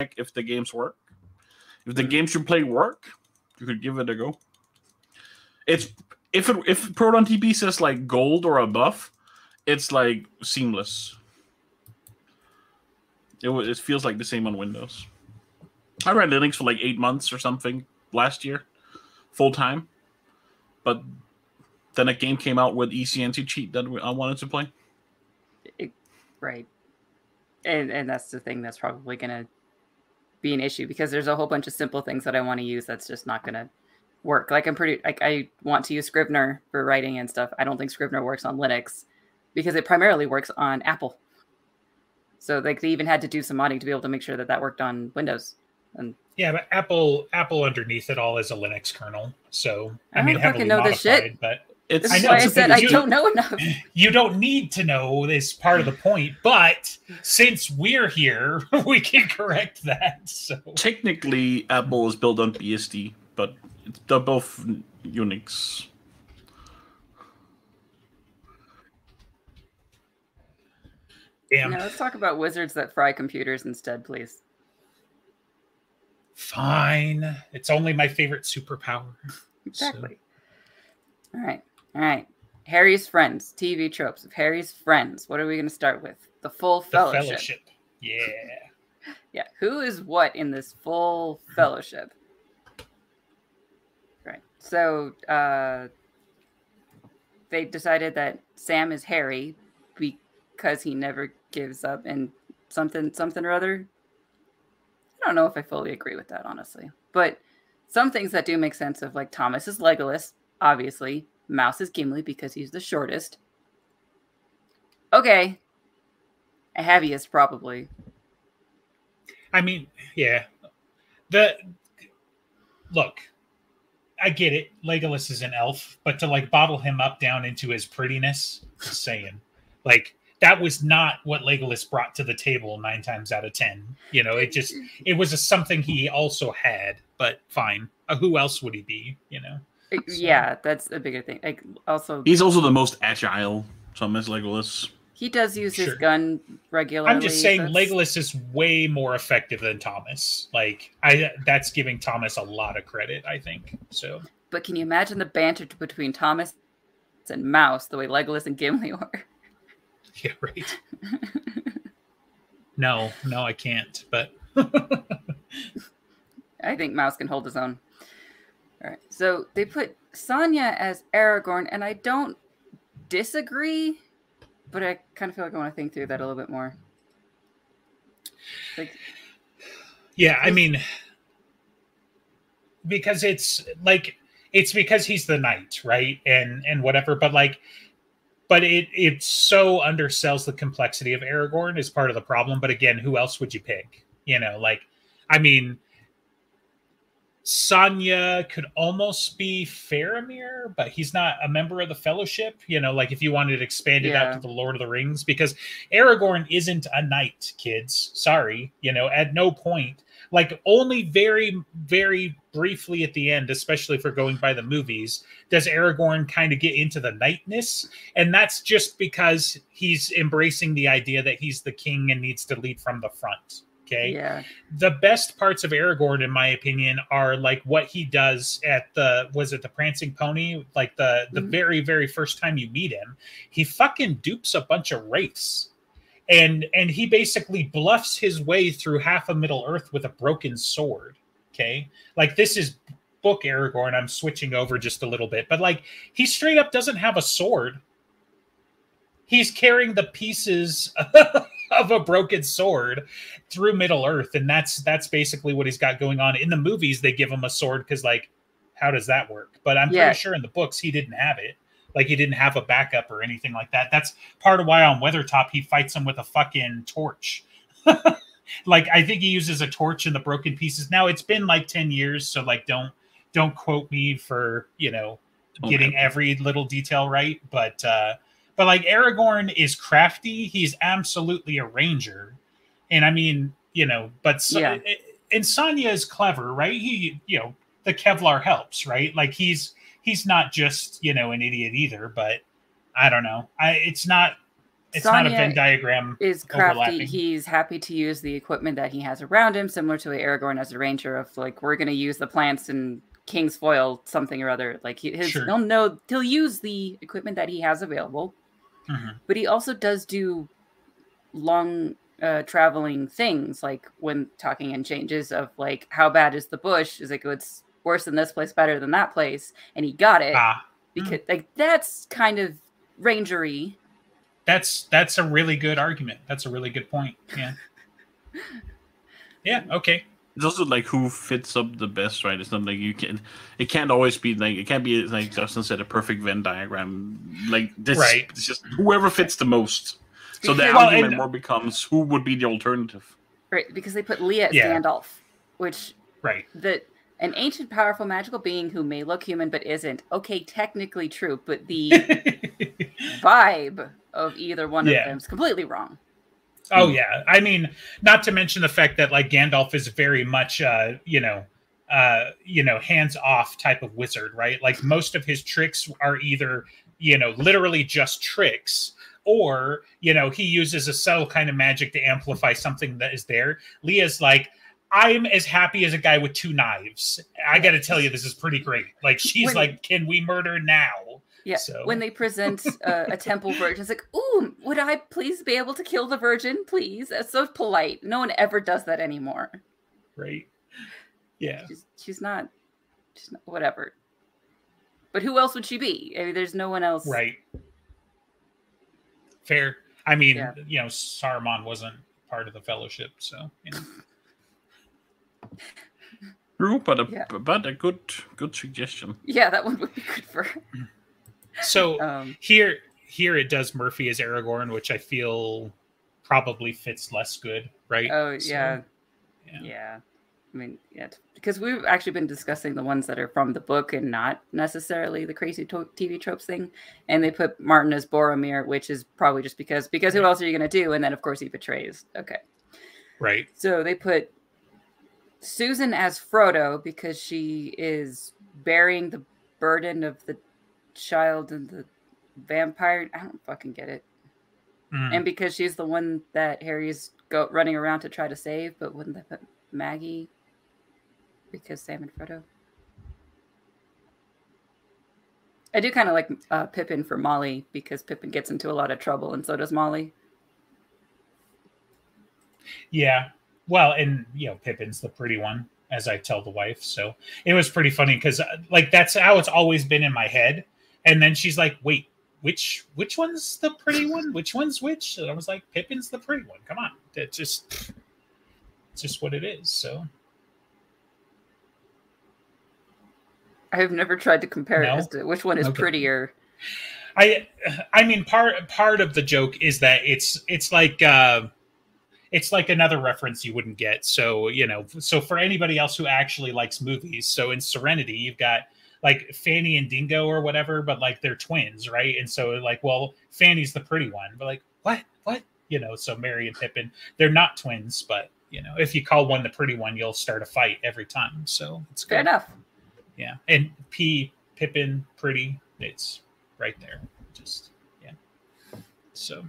if the games work. If the mm-hmm. games you play work, you could give it a go. It's if it, if ProtonDB says like gold or above, it's like seamless. It, it feels like the same on Windows. I ran Linux for like eight months or something last year, full time. But then a game came out with ECNC cheat that I wanted to play. It, right, and and that's the thing that's probably gonna be an issue because there's a whole bunch of simple things that I want to use that's just not gonna work. Like I'm pretty like I want to use Scrivener for writing and stuff. I don't think Scrivener works on Linux because it primarily works on Apple. So like they even had to do some modding to be able to make sure that that worked on Windows. And yeah, but Apple Apple underneath it all is a Linux kernel. So I, I mean, fucking know this shit. but It's this is know, why I said I deal. don't know enough. you don't need to know this part of the point. But since we're here, we can correct that. So technically Apple is built on BSD, but it's, they're both Unix. damn, Now let's talk about wizards that fry computers instead, please. fine. It's only my favorite superpower. So- Exactly. All right. All right. Harry's friends, TV tropes of Harry's friends. What are we going to start with? The full the fellowship. fellowship. Yeah. Yeah. Who is what in this full fellowship? Right. So uh, they decided that Sam is Harry because he never gives up and something, something or other. I don't know if I fully agree with that, honestly. But some things that do make sense of like Thomas is Legolas, obviously. Mouse is Gimli because he's the shortest. Okay. Heaviest, probably. I mean, yeah. The look, I get it. Legolas is an elf, but to like bottle him up down into his prettiness, saying, like that was not what Legolas brought to the table nine times out of ten. You know, it just it was a, something he also had, but fine. Uh, who else would he be? You know, Yeah, that's a bigger thing. Like also, He's also the most agile. Some is Legolas. he does use his gun regularly. I'm just saying That's- Legolas is way more effective than Thomas. Like I, that's giving Thomas a lot of credit. I think so. But can you imagine the banter between Thomas and Mouse the way Legolas and Gimli were? Yeah, right. no, no, I can't. But I think Mouse can hold his own. All right. So they put Sanya as Aragorn, and I don't disagree, but I kind of feel like I want to think through that a little bit more. Like, yeah, I mean, because it's like it's because he's the knight, right? And and whatever. But like, but it it so undersells the complexity of Aragorn is part of the problem. But again, who else would you pick? You know, like, I mean. Sanya could almost be Faramir, but he's not a member of the Fellowship. You know, like if you wanted to expand it out to the Lord of the Rings, because Aragorn isn't a knight, kids. Sorry, you know, at no point, like only very, very briefly at the end, especially for going by the movies, does Aragorn kind of get into the knightness, and that's just because he's embracing the idea that he's the king and needs to lead from the front. Okay yeah. the best parts of Aragorn, in my opinion, are like what he does at the was it the Prancing Pony? Like the the Mhm. very very first time you meet him, he fucking dupes a bunch of wraiths, and and he basically bluffs his way through half of Middle Earth with a broken sword. Okay, like this is book Aragorn. I'm switching over just a little bit, but like he straight up doesn't have a sword. He's carrying the pieces of a broken sword through Middle Earth, and that's that's basically what he's got going on. In the movies, they give him a sword because, like, how does that work? But I'm Yeah. pretty sure in the books he didn't have it. Like he didn't have a backup or anything like that. That's part of why on Weathertop he fights him with a fucking torch. like I think he uses a torch in the broken pieces. Now it's been like 10 years, so like don't don't quote me for, you know, getting Okay. every little detail right, but uh but like Aragorn is crafty, he's absolutely a ranger. And I mean, you know, but so, Yeah. and Sanya is clever, right? He, you know, the Kevlar helps, right? Like he's he's not just, you know, an idiot either, but I don't know. I it's not It's not a Venn diagram. is crafty. He's happy to use the equipment that he has around him, similar to Aragorn as a ranger. Of like, we're going to use the plants and King's foil, something or other. Like he, his, Sure. he'll know he'll use the equipment that he has available, Mhm. but he also does do long uh, traveling things. Like when talking in changes of like, how bad is the bush? Is it it's worse than this place, better than that place, and he got it Ah, because like that's kind of rangery. that's that's a really good argument. That's a really good point. Yeah. yeah. Okay. It's also like who fits up the best, right? It's not like you can. It can't always be like it can't be like Justin said, a perfect Venn diagram. Like this, Right. It's just whoever fits the most. So the Well, argument and- more becomes who would be the alternative. Right, because they put Leah as Yeah. Gandalf, which Right. the an ancient, powerful, magical being who may look human but isn't. Okay, technically true, but the vibe of either one Yeah. of them is completely wrong. Oh yeah, I mean, not to mention the fact that like Gandalf is very much, uh, you know, uh, you know, hands off type of wizard, right? Like most of his tricks are either, you know, literally just tricks, or you know, he uses a subtle kind of magic to amplify something that is there. Leah's like. I'm as happy as a guy with two knives. I got to tell you, this is pretty great. Like she's When- like, "Can we murder now?" Yeah, So- when they present uh, a temple virgin, it's like, "Ooh, would I please be able to kill the virgin, please?" That's so polite. No one ever does that anymore. Right? Yeah. She's, she's not, she's not, whatever. But who else would she be? I mean, there's no one else. Right. Fair. I mean, Yeah. you know, Saruman wasn't part of the fellowship, so you know. True, but a Yeah. but a good good suggestion. Yeah, that one would be good for. her. So Um, here here it does Murphy as Aragorn, which I feel probably fits less good, right? Oh So, yeah. yeah. yeah, I mean, yeah, because we've actually been discussing the ones that are from the book and not necessarily the crazy to- TV tropes thing. And they put Martin as Boromir, which is probably just because because who else are you going to do? And then of course he betrays. Okay, Right. so they put Susan as Frodo because she is bearing the burden of the child and the vampire. I don't fucking get it. Mm. and because she's the one that Harry's go running around to try to save, but wouldn't they put Maggie because Sam and Frodo? I do kind of like uh, Pippin for Molly because Pippin gets into a lot of trouble, and so does Molly. Yeah. Well, and you know, Pippin's the pretty one, as I tell the wife. So it was pretty funny because, like, that's how it's always been in my head. And then she's like, "Wait, which which one's the pretty one? Which one's which?" And I was like, "Pippin's the pretty one. Come on, it just it's just what it is." So I've never tried to compare No? it as to which one is Okay. prettier. I I mean part part of the joke is that it's it's like uh it's like another reference you wouldn't get. So, you know, so for anybody else who actually likes movies, so in Serenity, you've got like Fanty and Mingo or whatever, but like they're twins, right? And so like, well, Fanty's the pretty one, but like, what? What? You know, so Merry and Pippin, they're not twins, but you know, if you call one the pretty one, you'll start a fight every time. So it's Fair enough. Yeah. And P Pippin, pretty, it's right there. Just yeah. So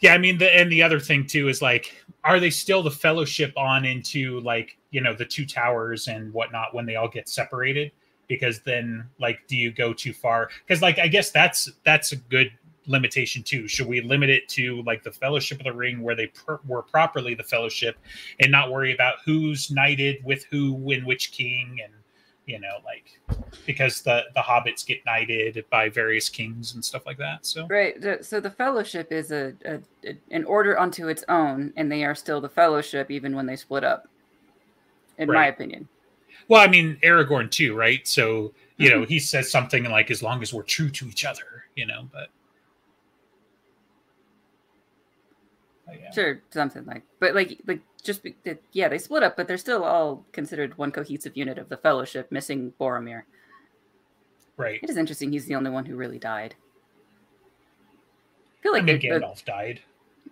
yeah, I mean the and the other thing too is like, are they still the fellowship on into like, you know, the two towers and whatnot when they all get separated? Because then like do you go too far? Because like I guess that's that's a good limitation too. Should we limit it to like the Fellowship of the Ring, where they were properly the Fellowship, and not worry about who's knighted with who and which king, and you know, like because the the hobbits get knighted by various kings and stuff like that. So Right. So the fellowship is a, a, a an order unto its own, and they are still the fellowship even when they split up. In my opinion. well, I mean Aragorn too, right? So you know, he says something like, "As long as we're true to each other," you know, but. but yeah. Sure, something like, but like, like just be, yeah, they split up, but they're still all considered one cohesive unit of the Fellowship, missing Boromir. Right. It is interesting; he's the only one who really died. I feel I like mean, the- the- Gandalf died.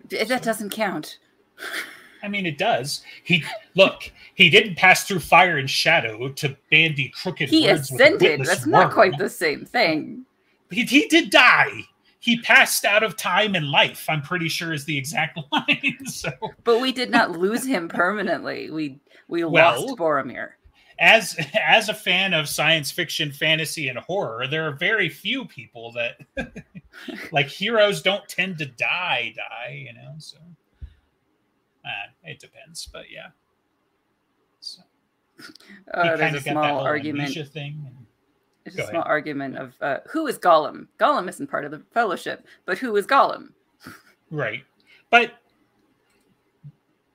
that doesn't count. I mean, it does. He look. He didn't pass through fire and shadow to bandy crooked He words ascended. That's not quite the same thing. He, he did die. he passed out of time and life. I'm pretty sure is the exact line. so, but we did not lose him permanently. We we Well- lost Boromir. As as a fan of science fiction, fantasy, and horror, there are very few people that like heroes don't tend to die. Die, you know. So, uh, it depends, but yeah. So, Uh, kind there's a of got that small argument. thing. and- Go a small argument of uh, who is Gollum. Gollum isn't part of the Fellowship, but who is Gollum? Right. But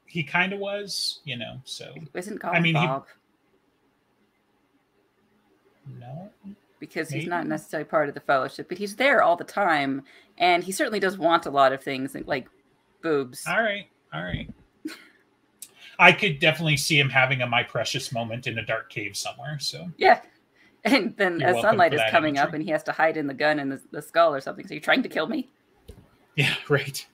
he kind of was, you know, so Isn't Gollum I mean, he- Bob? No. because he's not necessarily part of the fellowship, but he's there all the time, and he certainly does want a lot of things, like boobs. All right. All right. I could definitely see him having a my precious moment in a dark cave somewhere. So Yeah, and then You're as sunlight is coming up, and he has to hide in the gun and the, the skull or something. So you're trying to kill me? yeah, right.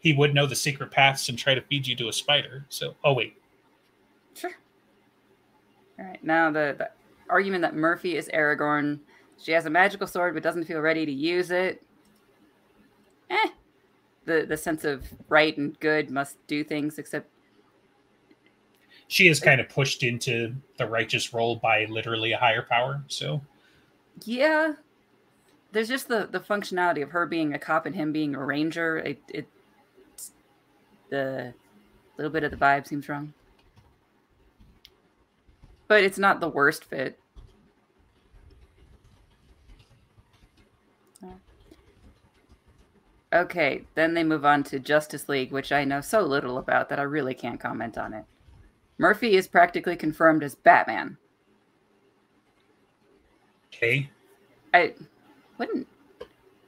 He would know the secret paths and try to feed you to a spider. So, oh wait. All right. Now the, the argument that Murphy is Aragorn. She has a magical sword but doesn't feel ready to use it. Eh. The the sense of right and good must do things, except she is kind of pushed into the righteous role by literally a higher power. So, yeah. There's just the the functionality of her being a cop and him being a ranger. It it the little bit of the vibe seems wrong. But it's not the worst fit. Okay, then they move on to Justice League, which I know so little about that I really can't comment on it. Murphy is practically confirmed as Batman. okay, I wouldn't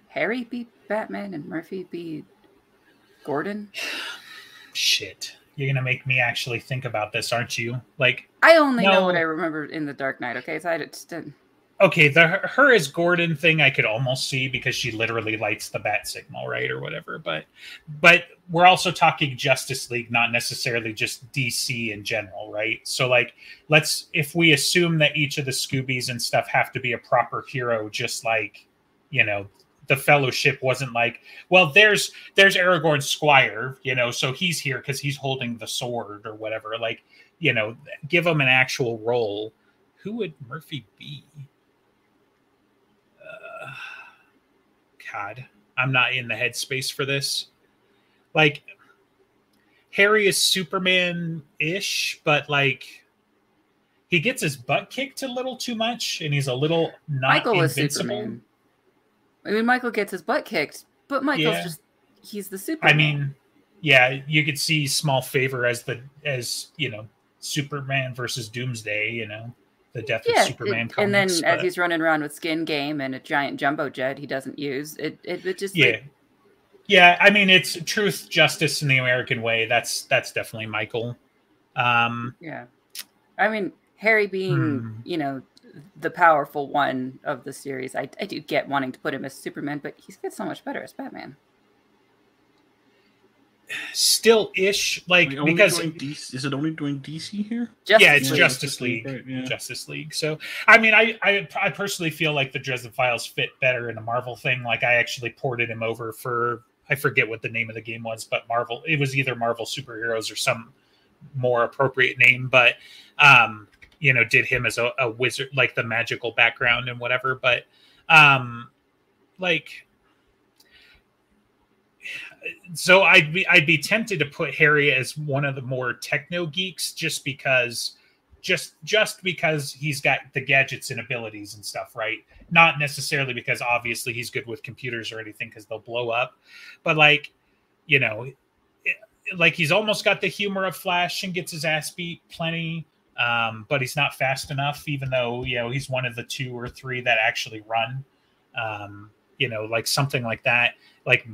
Harry be Batman and Murphy be Gordon? shit. You're gonna make me actually think about this, aren't you? Like, I only know what I remember in the Dark Knight. Okay, so I just didn't. okay, the her as Gordon thing I could almost see because she literally lights the bat signal, right, or whatever. But but we're also talking Justice League, not necessarily just DC in general, right? So like, let's if we assume that each of the Scoobies and stuff have to be a proper hero, just like you know the Fellowship wasn't like, well, there's there's Aragorn Squire, you know, so he's here because he's holding the sword or whatever. Like, you know, give him an actual role. Who would Murphy be? Uh, God, I'm not in the headspace for this. Like, Harry is Superman ish, but like, he gets his butt kicked a little too much, and he's a little not Michael invincible. Superman. I mean, Michael gets his butt kicked, but Michael's Yeah. just he's the super. I mean, yeah, you could see small favor as the as you know Superman versus Doomsday. You know, the death yeah, of Superman. it- and then comics, as he's running around with skin game and a giant jumbo jet he doesn't use, it it, it just yeah, like, yeah. I mean, it's truth, justice, in the American way. That's that's definitely Michael. Um, yeah. I mean, Harry being Hmm. you know the powerful one of the series, I I do get wanting to put him as Superman, but he's gets so much better as Batman. still ish, like Like, because DC, is it only doing DC here? Justice yeah, it's League. Justice Justice League, League, right, yeah. Justice League. So, I mean, I, I I personally feel like the Dresden Files fit better in a Marvel thing. Like, I actually ported him over for I forget what the name of the game was, but Marvel. It was either Marvel Superheroes or some more appropriate name, but um, you know, did him as a, a wizard, like the magical background and whatever. But um, like so I'd be I'd be tempted to put Harry as one of the more techno geeks just because just just because he's got the gadgets and abilities and stuff, right? Not necessarily because obviously he's good with computers or anything because they'll blow up, but like you know, like he's almost got the humor of Flash and gets his ass beat plenty. Um, but he's not fast enough, even though you know he's one of the two or three that actually run. Um, you know, like something like that. Like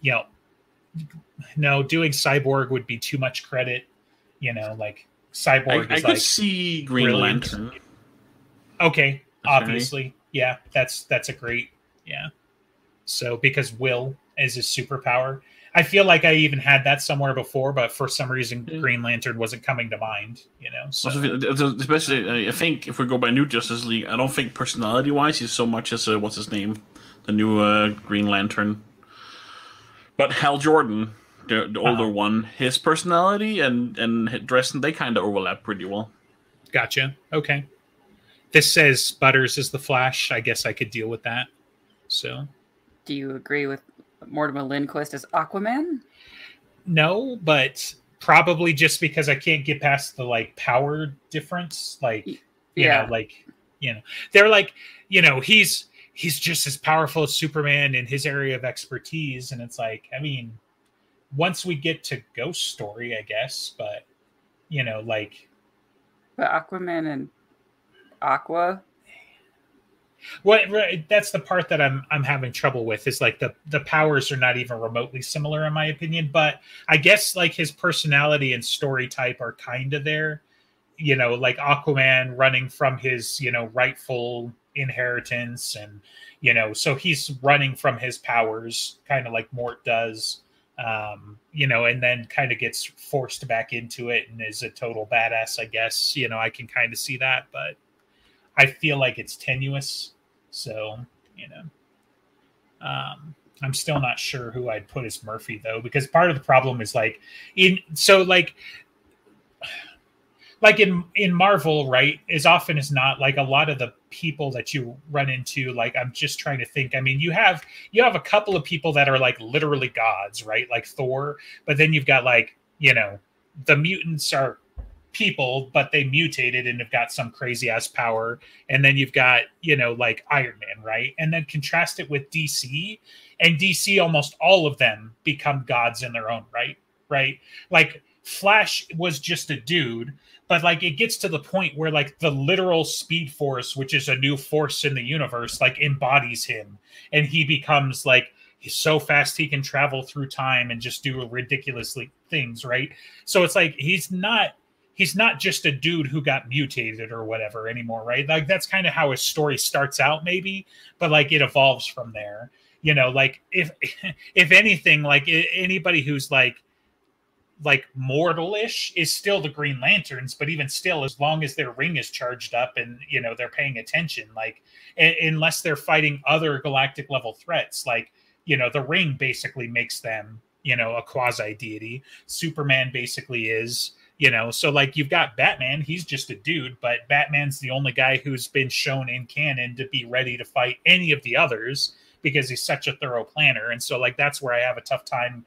you know, no, doing cyborg would be too much credit. You know, like I, cyborg I is could like see Green brilliant. Lantern. okay, Okay. obviously, yeah, that's that's a great yeah. So because will is his superpower, I feel like I even had that somewhere before, but for some reason, Yeah. Green Lantern wasn't coming to mind. You know, so Also, especially, I think if we go by New Justice League, I don't think personality wise he's so much as uh, what's his name, the new uh, Green Lantern. But Hal Jordan, the, the older Uh-huh. one, his personality and and Dresden they kind of overlap pretty well. gotcha. Okay. This says Butters is the Flash. I guess I could deal with that. So Do you agree with Mortimer Lindquist as Aquaman? no, but probably just because I can't get past the like power difference. Like you Yeah. know, like you know, they're like you know he's he's just as powerful as Superman in his area of expertise, and it's like I mean, once we get to Ghost Story, I guess, but you know, like But Aquaman and Aqua. Right, that's the part that I'm I'm having trouble with is like the the powers are not even remotely similar in my opinion, but I guess like his personality and story type are kind of there. You know, like Aquaman running from his, you know, rightful inheritance and you know, so he's running from his powers kind of like Mort does. Um, you know, and then kind of gets forced back into it and is a total badass, I guess. You know, I can kind of see that, but I feel like it's tenuous. So, you know, um, I'm still not sure who I'd put as Murphy though, because part of the problem is like in so like like in in Marvel, right? As often as not, like a lot of the people that you run into, like I'm just trying to think. I mean, you have you have a couple of people that are like literally gods, right? Like Thor, but then you've got like you know the mutants are people, but they mutated and have got some crazy ass power. And then you've got, you know, like Iron Man, right? And then contrast it with DC, and DC, almost all of them become gods in their own right, right? Like Flash was just a dude, but like it gets to the point where like the literal Speed Force, which is a new force in the universe, like embodies him, and he becomes like he's so fast he can travel through time and just do ridiculously things, right? So it's like he's not he's not just a dude who got mutated or whatever anymore, right? Like that's kind of how his story starts out, maybe, but like it evolves from there. You know, like if if anything, like anybody who's like like mortalish is still the Green Lanterns, but even still, as long as their ring is charged up and you know they're paying attention, like a- unless they're fighting other galactic level threats, like you know the ring basically makes them you know a quasi deity. Superman basically is you know so like you've got batman he's just a dude but batman's the only guy who's been shown in canon to be ready to fight any of the others because he's such a thorough planner. And so like that's where i have a tough time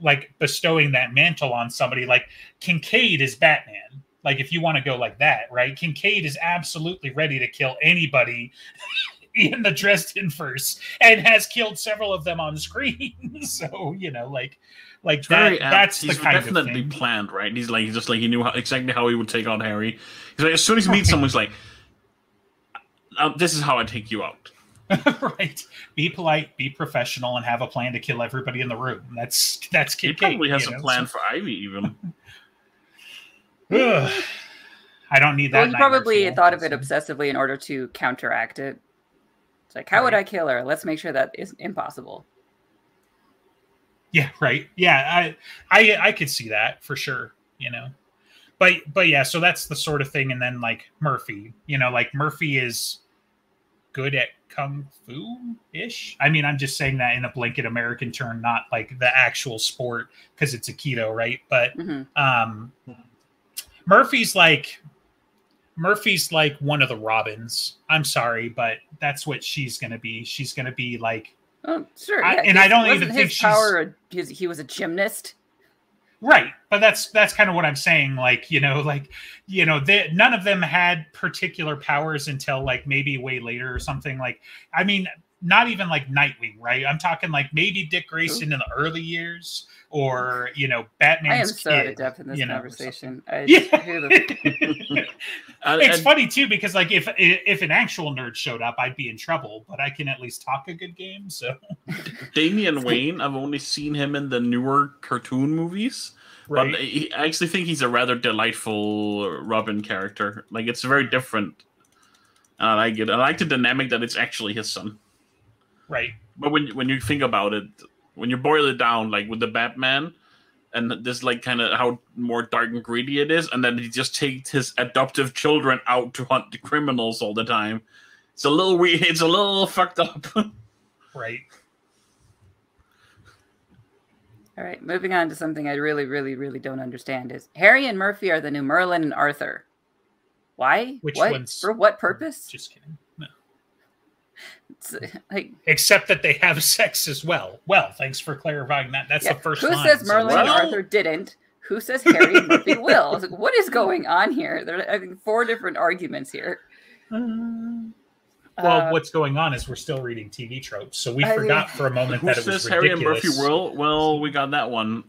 like bestowing that mantle on somebody. Like kincaid is batman. Like if you want to go like that right? Kincaid is absolutely ready to kill anybody in the dresden first and has killed several of them on screen. So you know like like that, very apt. that's he's the kind definitely of thing. planned, right? He's like he's just like he knew how, exactly how he would take on Harry. He's like as soon as he meets someone, he's like, uh, "This is how I take you out." right. Be polite, be professional, and have a plan to kill everybody in the room. That's that's He probably Kate, has a know, plan so- for Ivy, even. I don't need that. Well, he probably fuel, thought of it obsessively in order to counteract it. It's like, how would I kill her? Let's make sure that is impossible. Yeah, right. Yeah, I, I, I could see that for sure. You know, but but yeah, so that's the sort of thing. And then like Murphy, you know, like Murphy is good at kung fu ish. I mean, I'm just saying that in a blanket American term, not like the actual sport because it's Aikido, right? But hmm um Murphy's like Murphy's like one of the Robins. I'm sorry, but that's what she's gonna be. She's gonna be like Oh, sure. I- yeah, and I don't even his think she's- power. he was a gymnast. right, but that's that's kind of what I'm saying. Like you know, like you know, they, none of them had particular powers until like maybe way later or something. Like I mean, not even like Nightwing, right? I'm talking like maybe Dick Grayson in the early years, or you know, Batman's I am so out kid, of depth in this you know, conversation. I, Yeah. the- it's and- funny too because like if if an actual nerd showed up, I'd be in trouble. But I can at least talk a good game. So Damian Wayne, I've only seen him in the newer cartoon movies, right, but he, I actually think he's a rather delightful Robin character. Like it's very different. And I like it. I like the dynamic that it's actually his son. Right, But when when you think about it, when you boil it down, like with the Batman, and this like kind of how more dark and greedy it is, and then he just takes his adoptive children out to hunt the criminals all the time. It's a little weird. It's a little fucked up. right. All right, moving on to something I really, really, really don't understand is Harry and Murphy are the new Merlin and Arthur. Why? Which what? ones? For what purpose? Just kidding. No. It's, like, Except that they have sex as well. Well, thanks for clarifying that. That's yeah, the first who line. says so- Merlin and Well- Arthur didn't? Who says Harry and Murphy will? Like, what is going on here? There are I think four different arguments here. well, Uh, what's going on is we're still reading TV tropes, so we I forgot mean- for a moment Who that it was says Harry and. Murphy will? Well, we got that one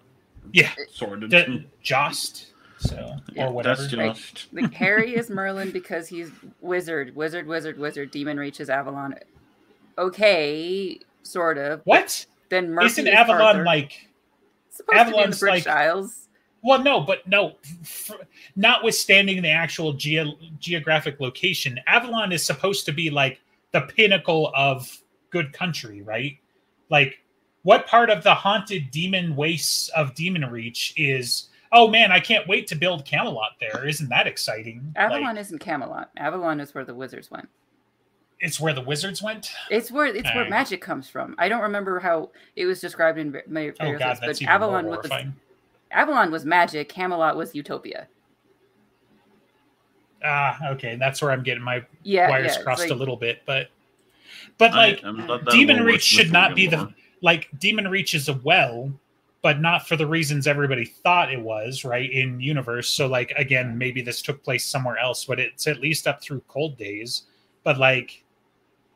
Yeah, sorted. the, Jost. So Yeah, or whatever. That's Right. just like Harry is Merlin because he's wizard, wizard, wizard, wizard. Demon reaches Avalon. Okay, sort of. What? Then Murphy Isn't is Avalon Arthur. like? supposed to be in the Avalon's British like- Isles? Well, no, but no. F- notwithstanding the actual geo- geographic location, Avalon is supposed to be like the pinnacle of good country, right? Like, what part of the haunted demon wastes of Demon Reach is? Oh man, I can't wait to build Camelot there. Isn't that exciting? Avalon Like, isn't Camelot. Avalon is where the wizards went. It's where the wizards went. It's where it's where magic comes from. I don't remember how it was described in my ma- Oh god, that's but even Avalon more was. Avalon was magic. Camelot was utopia. Ah, okay, that's where I'm getting my Yeah, wires yeah, crossed like- a little bit, but but like I'm not that Demon Reach should not be the like Demon Reach is a well, but not for the reasons everybody thought it was, right? In universe. So like again, maybe this took place somewhere else, but it's at least up through cold days. But like,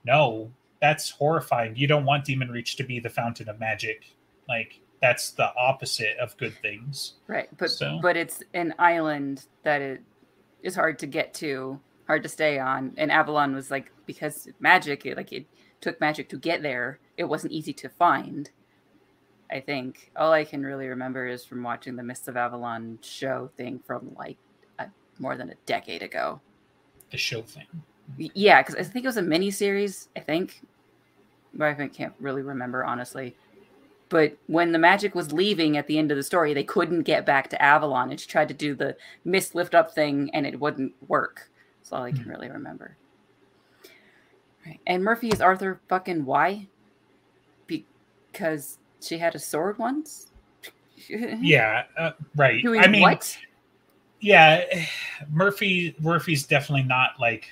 no, that's horrifying. You don't want Demon Reach to be the fountain of magic. Like that's the opposite of good things. Right, but So- but it's an island that it is hard to get to, hard to stay on. And Avalon was like because magic, it, like it took magic to get there. It wasn't easy to find. I think all I can really remember is from watching the Mists of Avalon show thing from like a, more than a decade ago. The show thing. Yeah, because I think it was a mini series. I think, but I can't really remember honestly. But when the magic was leaving at the end of the story, they couldn't get back to Avalon, and she tried to do the mist lift up thing, and it wouldn't work. That's all I can Mhm. really remember. Right, and Murphy is Arthur. Fucking why? Because she had a sword once. Yeah, uh, right. Doing I mean, what? yeah murphy murphy's definitely not like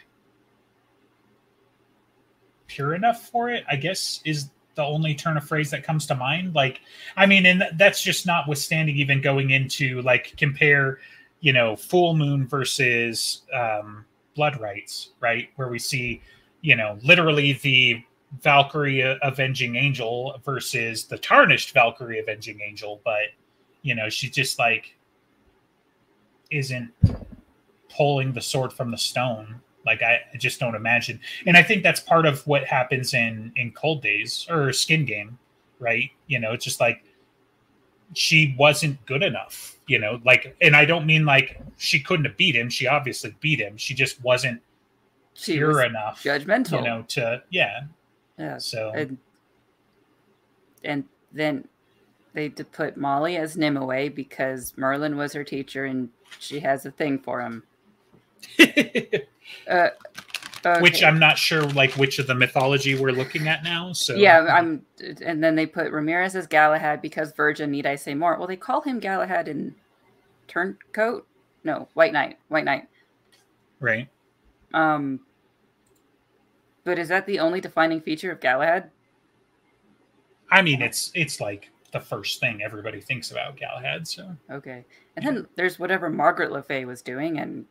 pure enough for it i guess is the only turn of phrase that comes to mind. Like i mean and that's just notwithstanding even going into like compare you know fool moon versus um blood rites right? Where we see you know literally the valkyrie avenging angel versus the tarnished valkyrie avenging angel but you know she just like isn't pulling the sword from the stone like I, just don't imagine. And i think that's part of what happens in in cold days or skin game right? You know it's just like she wasn't good enough you know? Like and i don't mean like she couldn't have beat him. She obviously beat him. She just wasn't She pure was enough judgmental. you know to yeah. Yeah. so. And and then they put Molly as Nimue because Merlin was her teacher and she has a thing for him. Uh, which i'm not sure like which of the mythology we're looking at now so yeah, I'm. And then they put Ramirez as Galahad because Virgin. Need I say more? Well, they call him Galahad in Turncoat. No, White Knight. White Knight. right Um, but is that the only defining feature of Galahad? i mean it's it's like the first thing everybody thinks about galahad so Okay. And then there's whatever Margaret Le Fay was doing and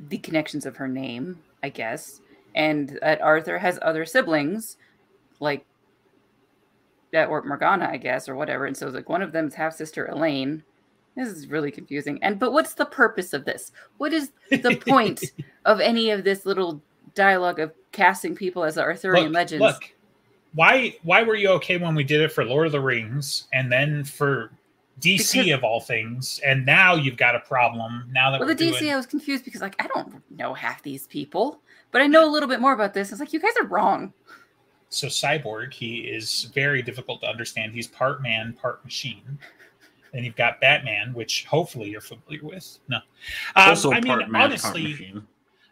the connections of her name, I guess. And that Arthur has other siblings, like that or Morgana, I guess, or whatever. And so like one of them's half sister Elaine. This is really confusing. And but what's the purpose of this? What is the point of any of this little dialogue of casting people as the Arthurian look, legends? Look, why why were you okay when we did it for Lord of the Rings and then for DC Because- of all things, and now you've got a problem now that Well, we're the DC, doing. I was confused because like I don't know half these people, but I know a little bit more about this. It's like you guys are wrong. So Cyborg, he is very difficult to understand. He's part man, part machine. Then you've got Batman, which hopefully you're familiar with. No, um, also I part mean, man, honestly, part machine.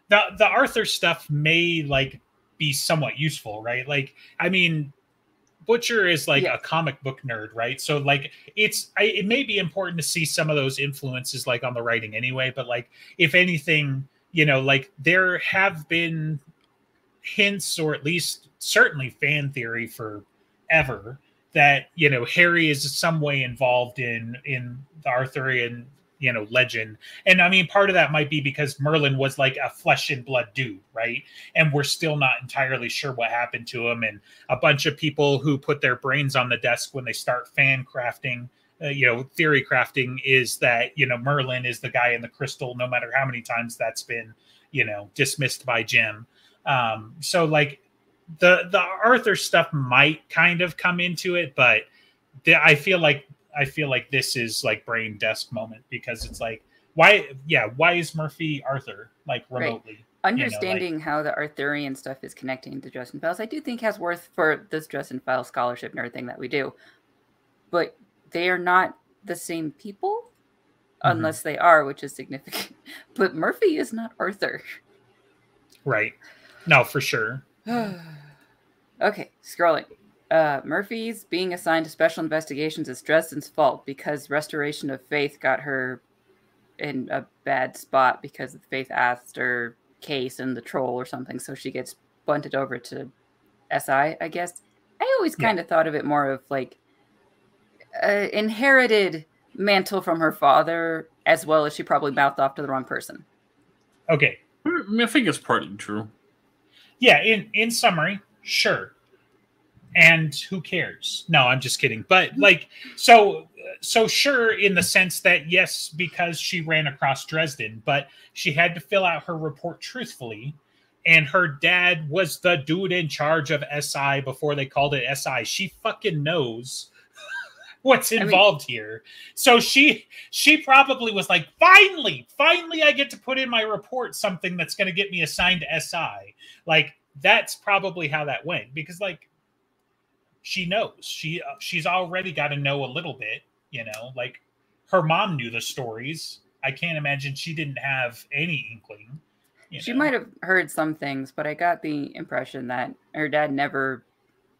the the Arthur stuff may like be somewhat useful, right? Like, I mean, Butcher is like Yeah. a comic book nerd, right? So like, it's I, it may be important to see some of those influences like on the writing anyway. But like, if anything, you know, like there have been hints, or at least certainly fan theory for ever that you know Harry is some way involved in in the Arthurian you know legend. And i mean part of that might be because merlin was like a flesh and blood dude right? And we're still not entirely sure what happened to him. And a bunch of people who put their brains on the desk when they start fan crafting uh, you know theory crafting is that you know merlin is the guy in the crystal no matter how many times that's been you know dismissed by jim. Um so like the the arthur stuff might kind of come into it but the, i feel like i feel like this is like brain desk moment because it's like why yeah why is murphy arthur like Right. remotely Understanding how the Arthurian stuff is connecting to Dresden Files, I do think has worth for this Dresden Files scholarship and everything that we do. But they are not the same people, Mhm. unless they are, which is significant. But Murphy is not Arthur. right no for sure okay, scrolling. Uh, Murphy's being assigned to special investigations is Dresden's fault because Restoration of Faith got her in a bad spot because the Faith asked her case and the troll or something, so she gets bunted over to SI, I guess. I always kind of thought of it more of like uh, inherited mantle from her father, as well as she probably mouthed off to the wrong person. okay I I think it's partly true. yeah in in summary sure and who cares? No i'm just kidding. But like so so sure in the sense that yes because she ran across dresden but she had to fill out her report truthfully and her dad was the dude in charge of si before they called it si she fucking knows what's mean- involved here. So she she probably was like finally finally i get to put in my report something that's going to get me assigned to si like that's probably how that went because like she knows she uh, she's already got to know a little bit you know like her mom knew the stories i can't imagine she didn't have any inkling you She know? might have heard some things, but I got the impression that her dad never,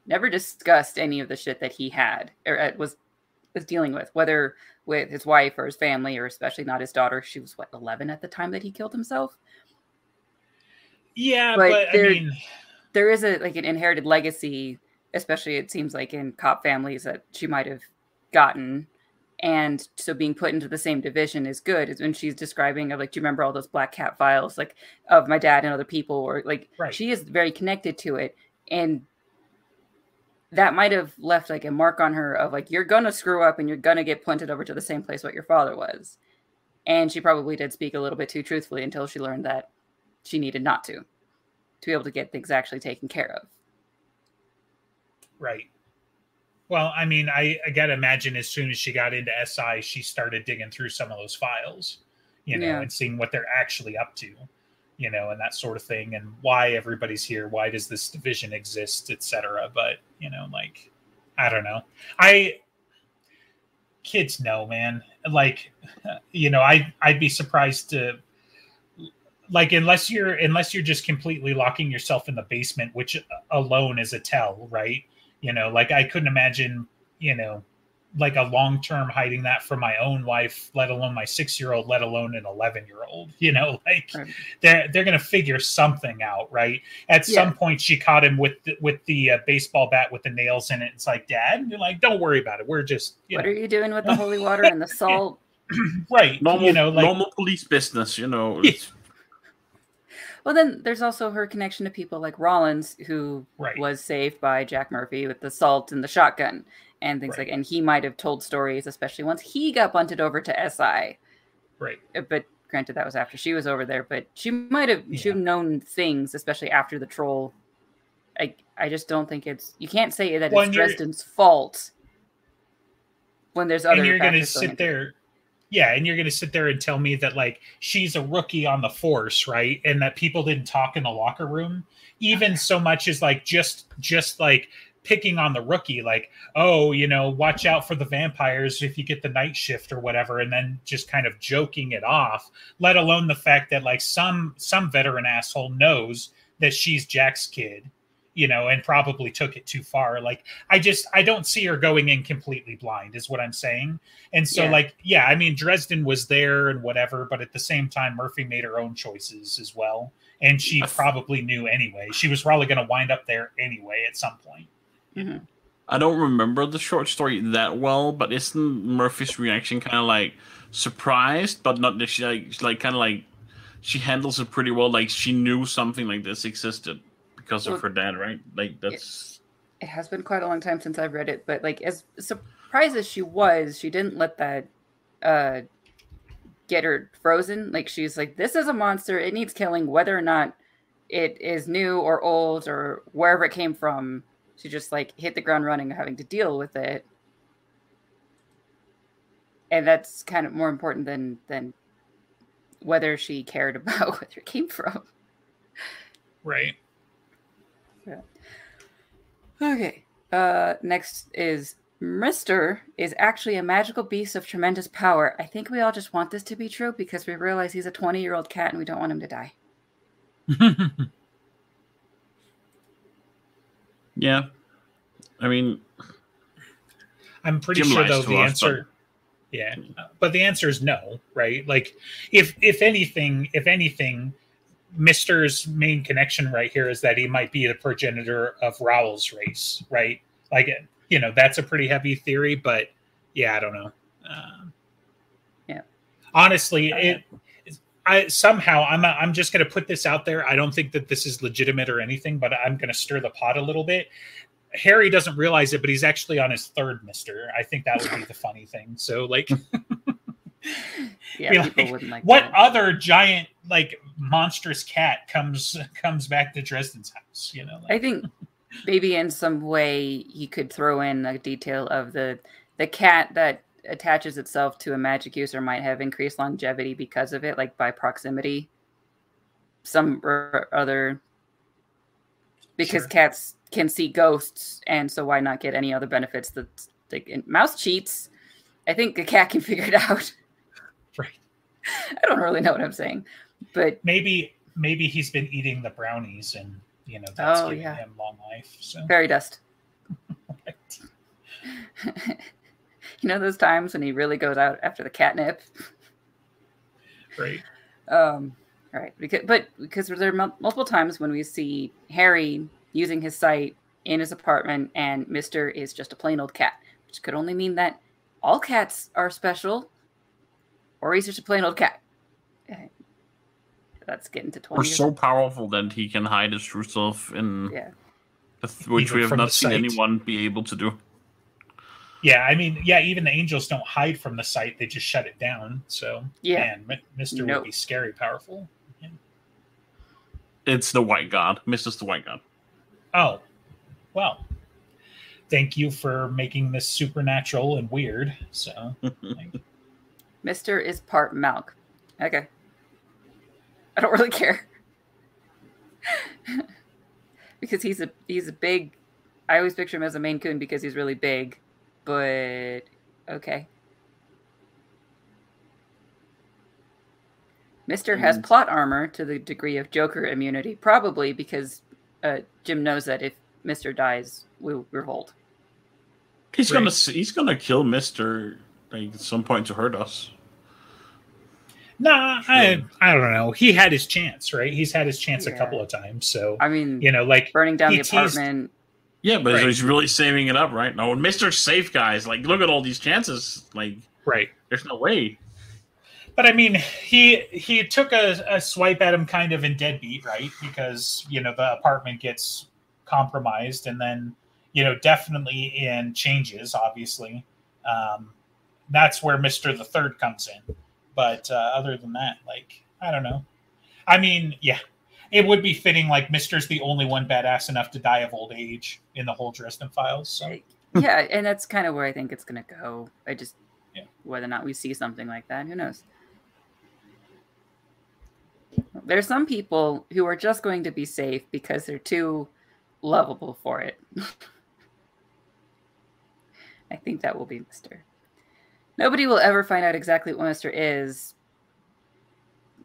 never discussed any of the shit that he had or uh, was was dealing with, whether with his wife or his family, or especially not his daughter. She was what eleven at the time that he killed himself. yeah but but, i there- mean There is a like an inherited legacy, especially it seems like in cop families that she might have gotten. And so being put into the same division is good. Is when she's describing of like, do you remember all those black cat files like of my dad and other people, or like Right. she is very connected to it, and that might have left like a mark on her of like you're gonna screw up and you're gonna get punted over to the same place what your father was, and she probably did speak a little bit too truthfully until she learned that she needed not to, to be able to get things actually taken care of. Right. Well i mean i i gotta imagine as soon as she got into si she started digging through some of those files you know Yeah. and seeing what they're actually up to you know and that sort of thing and why everybody's here why does this division exist etc but you know like i don't know. I kids know man. Like you know i i'd be surprised to like unless you're unless you're just completely locking yourself in the basement which alone is a tell right you know like i couldn't imagine you know like a long term hiding that from my own wife let alone my six year old let alone an 11 year old you know like Right. they're they're gonna figure something out right at Yeah. some point she caught him with the, with the uh, baseball bat with the nails in it it's like dad and you're like don't worry about it we're just you what know are you doing with the holy water and the salt? right Normal, you know like normal police business, you know. It's- Well, then there's also her connection to people like Rollins, who Right. was saved by Jack Murphy with the salt and the shotgun and things Right. like. And he might have told stories, especially once he got bunted over to SI. right Uh, But granted, that was after she was over there. But she might have she Yeah. have known things, especially after the troll. I I just don't think it's you can't say that it's Dresden's fault when there's other. and you're going to sit there Yeah, and you're going to sit there and tell me that like she's a rookie on the force, right? And that people didn't talk in the locker room, even so much as like just just like picking on the rookie, like, oh, you know, watch out for the vampires if you get the night shift or whatever, and then just kind of joking it off, let alone the fact that like some some veteran asshole knows that she's Jack's kid, you know, and probably took it too far. Like, I just I don't see her going in completely blind, is what I'm saying. And so, Yeah. like, yeah, I mean, Dresden was there and whatever, but at the same time, Murphy made her own choices as well. And she I f- probably knew anyway. She was probably going to wind up there anyway at some point. Mhm. I don't remember the short story that well, but isn't Murphy's reaction kind of like surprised, but not that she like like kind of like she handles it pretty well. Like she knew something like this existed because of her dad, right? Like that's it has been quite a long time since I've read it, but like as surprised as she was, she didn't let that uh get her frozen. Like she's like, this is a monster. It needs killing, whether or not it is new or old or wherever it came from. She just like hit the ground running, having to deal with it. And that's kind of more important than than whether she cared about where it came from. Right. Okay. Uh, next is Mister is actually a magical beast of tremendous power. I think we all just want this to be true because we realize he's a 20 year old cat and we don't want him to die. yeah. I mean, I'm pretty Jim sure though the us, answer yeah, but the answer is no, right? Like if if anything, if anything Mister's main connection right here is that he might be the progenitor of Rowell's race, right? Like you know, that's a pretty heavy theory, but yeah, I don't know. Um, Yeah. Honestly, it I somehow I'm I'm just going to put this out there. I don't think that this is legitimate or anything, but I'm going to stir the pot a little bit. Harry doesn't realize it, but he's actually on his third Mister. I think that would be the funny thing. So, like, Yeah, people like, wouldn't like what that. other giant, like, monstrous cat comes comes back to Dresden's house? You know, I think maybe in some way you could throw in a detail of the the cat that attaches itself to a magic user might have increased longevity because of it, like by proximity. Some or other because Sure. cats can see ghosts, and so why not get any other benefits that like mouse cheats? I think a cat can figure it out. I don't really know what I'm saying, but Maybe maybe he's been eating the brownies, and you know that's Oh, giving yeah. him long life. So, fairy dust. you know those times when he really goes out after the catnip. right? Um, right, because but because there are multiple times when we see Harry using his sight in his apartment, and Mister is just a plain old cat, which could only mean that all cats are special, or he's just a plain old cat. That's getting to we're twenty. years- so powerful that he can hide his true self in yeah, which Even we have not seen sight. anyone be able to do. Yeah, I mean, yeah, even the angels don't hide from the sight; they just shut it down. So, Yeah. man, Mi- Mister Nope. would be scary powerful. It's the White God, Mrs. the White God. Oh, well, thank you for making this supernatural and weird. So, Mister is part Malk. Okay, I don't really care because he's a he's a big. I always picture him as a Maine Coon because he's really big, but okay. Mister has Mm. plot armor to the degree of Joker immunity, probably because uh, Jim knows that if Mister dies, we're revolt. He's Right. gonna he's gonna kill Mister like at some point to hurt us. nah, I I don't know. He had his chance, right? He's had his chance a couple of times. So, I mean, you know, like burning down he the teased- apartment. Yeah, but Right. he's really saving it up, right? No, Mister safe, guys. Like, look at all these chances. Like, right. there's no way. But I mean, he he took a, a swipe at him kind of in deadbeat, right? Because you know the apartment gets compromised, and then you know definitely in changes. Obviously, um, that's where Mister the Third comes in. But uh, other than that, like I don't know. I mean, yeah, it would be fitting. Like Mister's the only one badass enough to die of old age in the whole Dresden Files. So yeah, and that's kind of where I think it's gonna go. I just Yeah. Whether or not we see something like that, who knows? There's some people who are just going to be safe because they're too lovable for it. I think that will be Mister. Nobody will ever find out exactly what Mister is.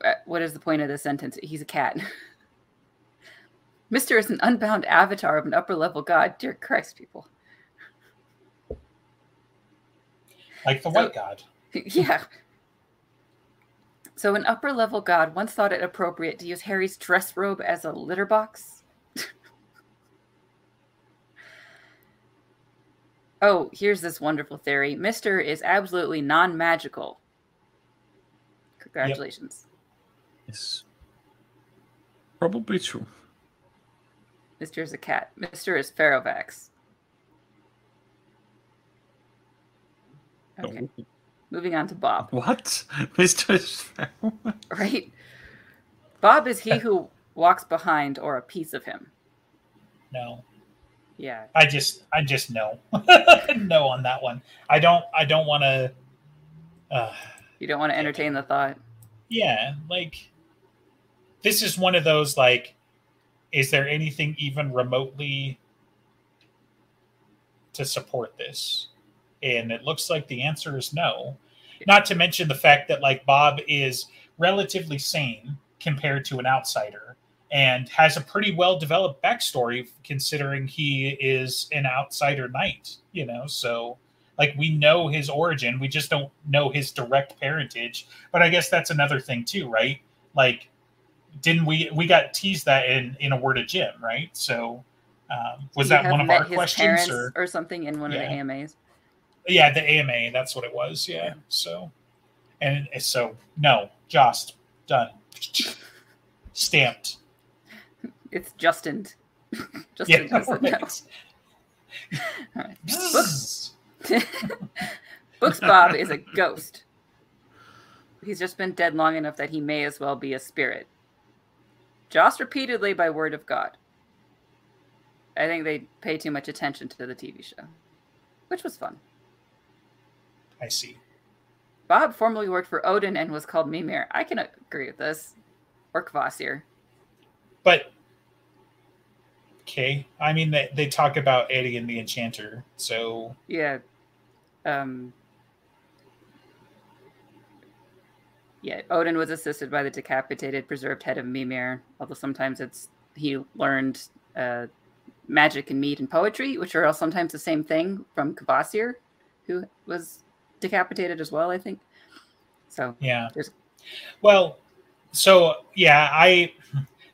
Uh, What is the point of this sentence? He's a cat. Mister is an unbound avatar of an upper level god. Dear Christ, people. Like the So- white god. yeah. So, an upper level god once thought it appropriate to use Harry's dress robe as a litter box. Oh, here's this wonderful theory Mister is absolutely non magical. Congratulations. Yes. probably true. Mister is a cat. Mister is Ferrovax. Oh. Okay, Oh, moving on to Bob. What? Mr. Sparrow? Right? Bob is he who walks behind or a piece of him. No. Yeah. I just I just no. no on that one. I don't I don't want to uh You don't want to entertain the thought. yeah, like this is one of those like is there anything even remotely to support this? And it looks like the answer is no. Not to mention the fact that like Bob is relatively sane compared to an outsider and has a pretty well developed backstory considering he is an outsider knight, you know, so like we know his origin, we just don't know his direct parentage. But I guess that's another thing too, right? Like didn't we we got teased that in in a word of Jim, right? So um, was You that one of our questions or or something in one Yeah. of the AMAs? yeah, the AMA, that's what it was. Yeah. So, and so no, Jossed done, stamped. It's Justin. Yeah, Justin does it now. right. Alright. Books. Books Bob is a ghost. He's just been dead long enough that he may as well be a spirit. Jossed repeatedly by word of God. I think they pay too much attention to the TV show, which was fun. I see. Bob formerly worked for Odin and was called Mimir. I can agree with this. Or Kvasir. But okay, I mean they they talk about Etienne the Enchanter, so Yeah. Um Yeah, Odin was assisted by the decapitated preserved head of Mimir, although sometimes it's he learned uh, magic and mead and poetry, which are all sometimes the same thing from Kvasir, who was decapitated as well, I think. So yeah. There's- Well, so yeah, I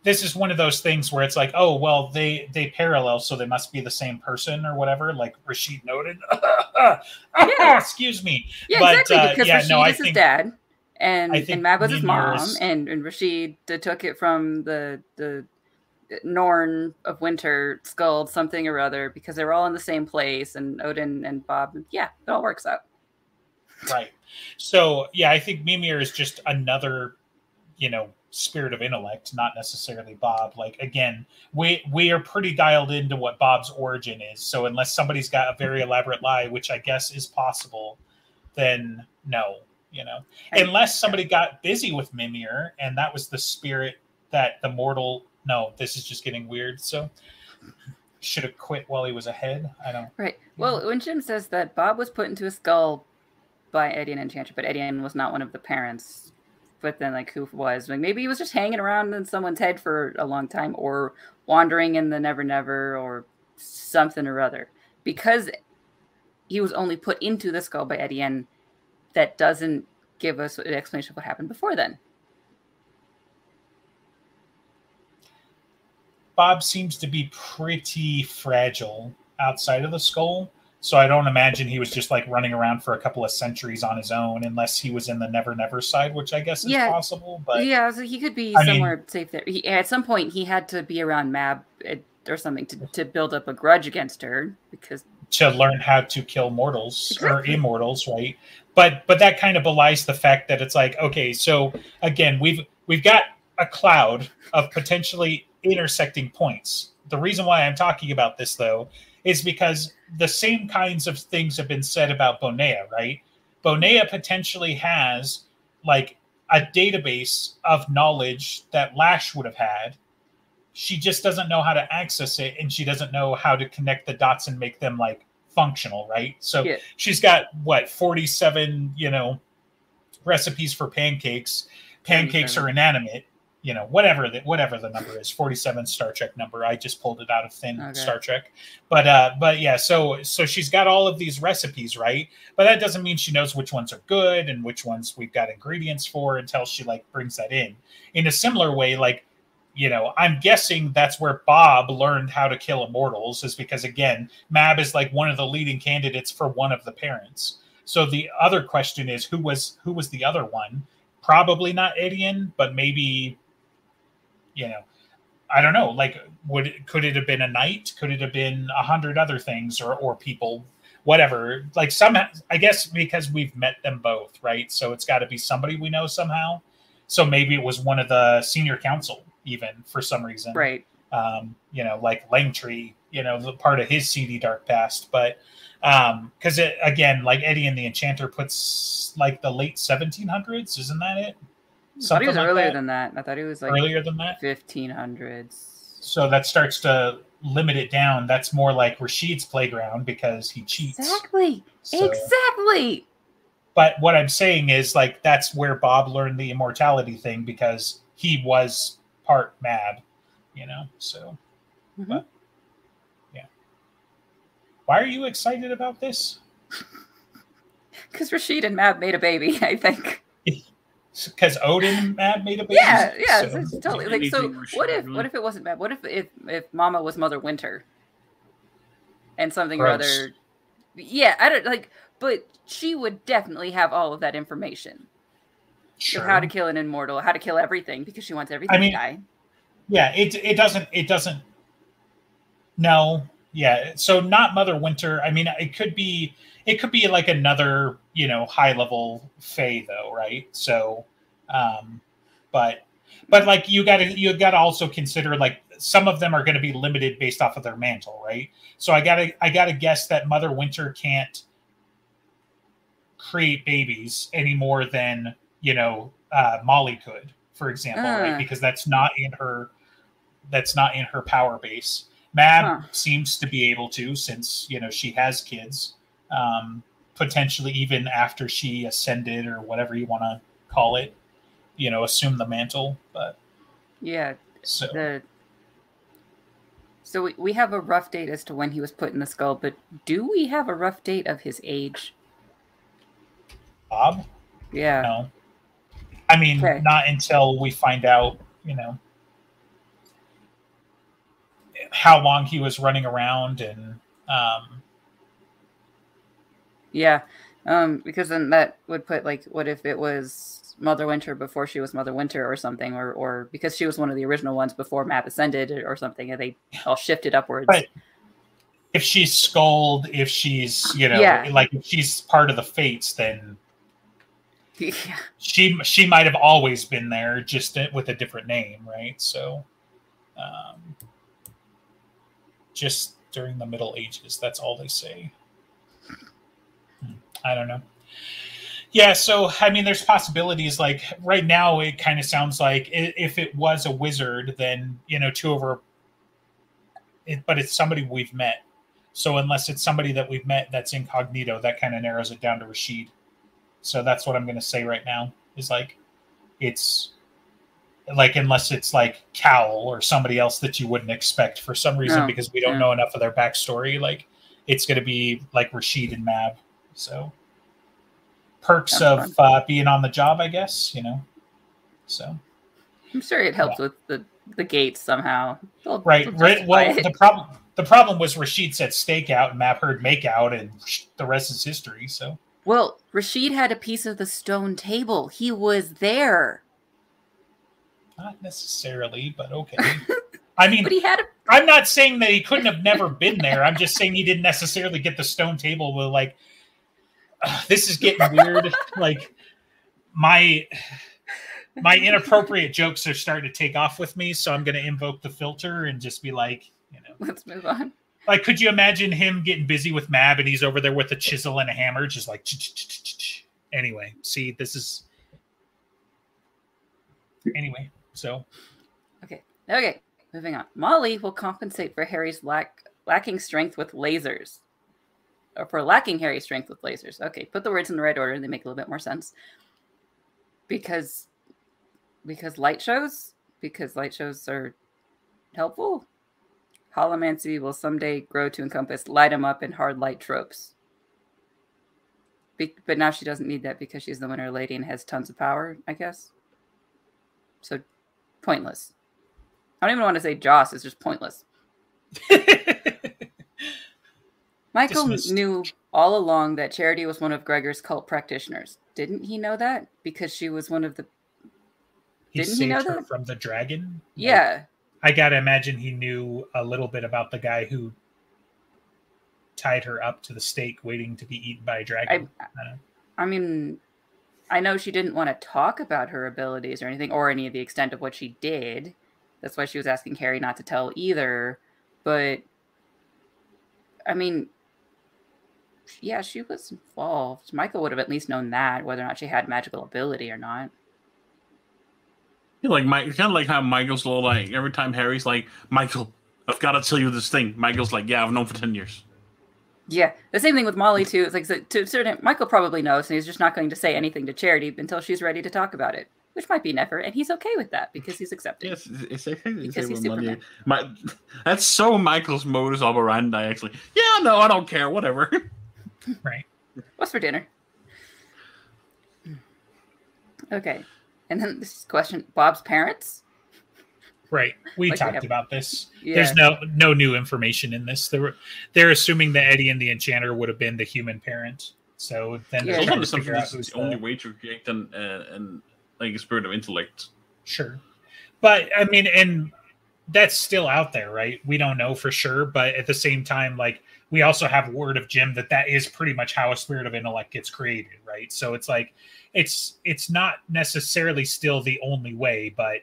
this is one of those things where it's like, oh well, they they parallel, so they must be the same person or whatever, like Rashid noted. Yeah. Excuse me. Yeah, But, exactly. uh, because yeah, Rashid no, is his dad, and and Mab was his mom, is- and and Rashid uh, took it from the the Norn of Winter Skuld something or other because they were all in the same place, and Odin and Bob. Yeah, it all works out. Right. So yeah, I think Mimir is just another, you know, spirit of intellect, not necessarily Bob. Like again, we we are pretty dialed into what Bob's origin is. So unless somebody's got a very mm-hmm. elaborate lie, which I guess is possible, then no, you know. Unless somebody got busy with Mimir and that was the spirit that the mortal no, this is just getting weird. So should have quit while he was ahead. I don't Right. Well, when Jim says that Bob was put into a skull by Etienne Enchanter, but Etienne was not one of the parents. But then, like, who was? Like, maybe he was just hanging around in someone's head for a long time, or wandering in the Never Never, or something or other. Because he was only put into the skull by Etienne, that doesn't give us an explanation of what happened before then. Bob seems to be pretty fragile outside of the skull. So I don't imagine he was just like running around for a couple of centuries on his own, unless he was in the Never Never side, which I guess is Yeah. possible. But yeah, so he could be I mean- somewhere safe there. He, at some point, he had to be around Mab eh, or something to, to build up a grudge against her because to learn how to kill mortals or immortals, right? But but that kind of belies the fact that it's like okay, so again, we've we've got a cloud of potentially intersecting points. The reason why I'm talking about this though is because the same kinds of things have been said about Bonea, right? Bonea potentially has like a database of knowledge that Lash would have had. She just doesn't know how to access it and she doesn't know how to connect the dots and make them like functional, right? So Yeah. she's got what 47, you know, recipes for pancakes. Pancakes are inanimate, you know, whatever the whatever the number is, 47 Star Trek number. I just pulled it out of thin Okay. Star Trek. But uh but yeah, so so she's got all of these recipes, right? But that doesn't mean she knows which ones are good and which ones we've got ingredients for until she like brings that in. In a similar way, like you know, I'm guessing that's where Bob learned how to kill immortals, is because again, Mab is like one of the leading candidates for one of the parents. So the other question is who was who was the other one? Probably not Etienne, but maybe, you know, I don't know. Like, would could it have been a knight? Could it have been a hundred other things or or people? Whatever. Like some, I guess because we've met them both, right? So it's got to be somebody we know somehow. So maybe it was one of the senior council, even for some reason Right. um, you know, like Langtry, you know, the part of his seedy dark past. But um, because it again, like Etienne the Enchanter puts like the late 1700s, isn't that it? I thought he was like earlier that? than that. I thought he was like earlier than that. 1500s. So that starts to limit it down. That's more like Rashid's playground because he cheats. Exactly. So- Exactly. But what I'm saying is like that's where Bob learned the immortality thing because he was part Mab, you know. So, Mhm. but yeah. Why are you excited about this? Because Rashid and Mab made a baby, I think. Because Odin Mab made a baby. Yeah, yeah, So- it's, it's totally like so. What if really? what if it wasn't Mab? What if if if Mama was Mother Winter, and something or other? Yeah, I don't like, but she would definitely have all of that information sure. of how to kill an immortal, how to kill everything because she wants everything I mean, to die. yeah, it it doesn't it doesn't. No, yeah. So not Mother Winter. I mean, it could be it could be like another you know high level Fae though, right? So, um, but but like you got to you got to also consider like some of them are going to be limited based off of their mantle, right? So I gotta I gotta guess that Mother Winter can't create babies any more than you know uh, Molly could, for example, Ah. right? Because that's not in her that's not in her power base. Mab Huh. seems to be able to, since you know she has kids, um, potentially even after she ascended or whatever you want to call it, you know, assume the mantle. But Yeah, so the so we, we have a rough date as to when he was put in the skull, but do we have a rough date of his age? Bob, Yeah. no, I mean Okay. not until we find out, you know, how long he was running around and um, Yeah. Um, because then that would put like what if it was Mother Winter before she was Mother Winter or something, or or because she was one of the original ones before Mab ascended or something, and they all shifted upwards. But- if she's Skuld, if she's you know Yeah. like if she's part of the fates, then yeah. she she might have always been there, just with a different name, right? So, um, just during the Middle Ages, that's all they say. I don't know. Yeah, so I mean, there's possibilities. Like right now, it kind of sounds like if it was a wizard, then you know, two of her. It, but it's somebody we've met. So unless it's somebody that we've met that's incognito, that kind of narrows it down to Rashid. So that's what I'm going to say right now is like it's like unless it's like Cowl or somebody else that you wouldn't expect for some reason No, because we don't know enough of their backstory. Like it's going to be like Rashid and Mab. So perks Sounds of uh, being on the job, I guess. You know. So I'm sure it helps with the the gates somehow. They'll- right, they'll right. Well, it. the problem the problem was Rashid said stakeout and Mab heard makeout, and the rest is history. So. well, Rashid had a piece of the stone table. He was there, Not necessarily, but okay. I mean, but he had a I'm not saying that he couldn't have never been there. I'm just saying he didn't necessarily get the stone table with like "Ugh, this is getting weird. like my my inappropriate jokes are starting to take off with me, so I'm going to invoke the filter and just be like, you know, Let's move on. like could you imagine him getting busy with Mab and he's over there with a chisel and a hammer, just like, anyway, see, this is anyway. So Okay. Okay. Moving on. Molly will compensate for Harry's lack lacking strength with lasers. Or for lacking Harry's strength with lasers. Okay, put the words in the right order, they make a little bit more sense. Because because light shows? Because light shows are helpful. Holomancy will someday grow to encompass light 'em up and hard light tropes. Be- but now she doesn't need that because she's the winter lady and has tons of power, I guess. So pointless. I don't even want to say Joss, it's just pointless. Michael Dismissed. knew all along that Charity was one of Gregor's cult practitioners. Didn't he know that? Because she was one of the. he Didn't he know her that? from the dragon. Like, Yeah. I gotta imagine he knew a little bit about the guy who tied her up to the stake, waiting to be eaten by a dragon. Uh, I mean, I know she didn't want to talk about her abilities or anything, or any of the extent of what she did. That's why she was asking Harry not to tell either. But, I mean, yeah, she was involved. Michael would have at least known that, whether or not she had magical ability or not. Yeah, like Mike, kind of like how Michael's little like every time Harry's like, Michael, I've got to tell you this thing. Michael's like, Yeah, I've known for ten years. Yeah, the same thing with Molly too. It's like to certain Michael probably knows, and he's just not going to say anything to Charity until she's ready to talk about it, which might be never, and he's okay with that because he's accepting. Yes, it's, it's, it's, Because he's Superman. My, that's so Michael's modus operandi. Actually, yeah, no, I don't care. Whatever. right. What's for dinner? Okay, and then this question: Bob's parents. Right. We Like we talked have- about this. Yeah. There's no no new information in this. They were they're assuming that Etienne the Enchanter would have been the human parent. So then Yeah. they're It's trying not to figure out this is who's the only way to create an uh, an like a spirit of intellect. sure. But I mean, and that's still out there, right? We don't know for sure, but at the same time, like we also have word of Jim that that is pretty much how a spirit of intellect gets created, right? So it's like it's it's not necessarily still the only way, but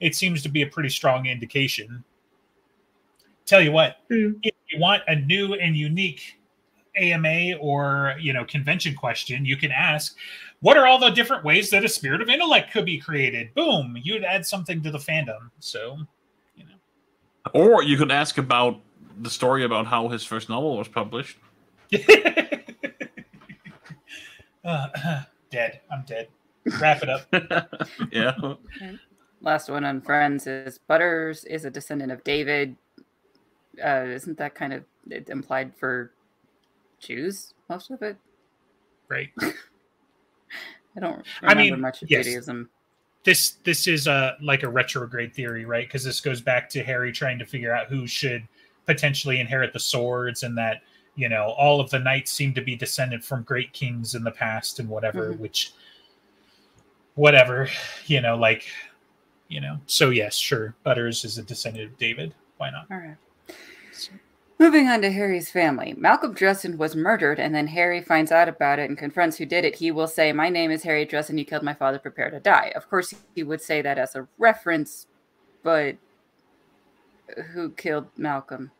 it seems to be a pretty strong indication. Tell you what, hmm. if you want a new and unique AMA or you know convention question, you can ask, "What are all the different ways that a spirit of intellect could be created?" Boom, you'd add something to the fandom. So, you know, Or you could ask about the story about how his first novel was published. Uh, dead. I'm dead. Wrap it up. yeah. Last one on Friends is Butters is a descendant of David. Uh, isn't that kind of implied for Jews? Most of it. Right. I don't remember I mean, much of yes. Judaism. this this is a like a retrograde theory, right? Because this goes back to Harry trying to figure out who should potentially inherit the swords, and that you know all of the knights seem to be descended from great kings in the past and whatever. Mhm. Which, whatever, you know, like you know. So yes, sure, Butters is a descendant of David. Why not? All right. Moving on to Harry's family. Malcolm Dresden was murdered, and then Harry finds out about it and confronts who did it. He will say, My name is Harry Dresden. You killed my father. Prepare to die. Of course, he would say that as a reference, but who killed Malcolm?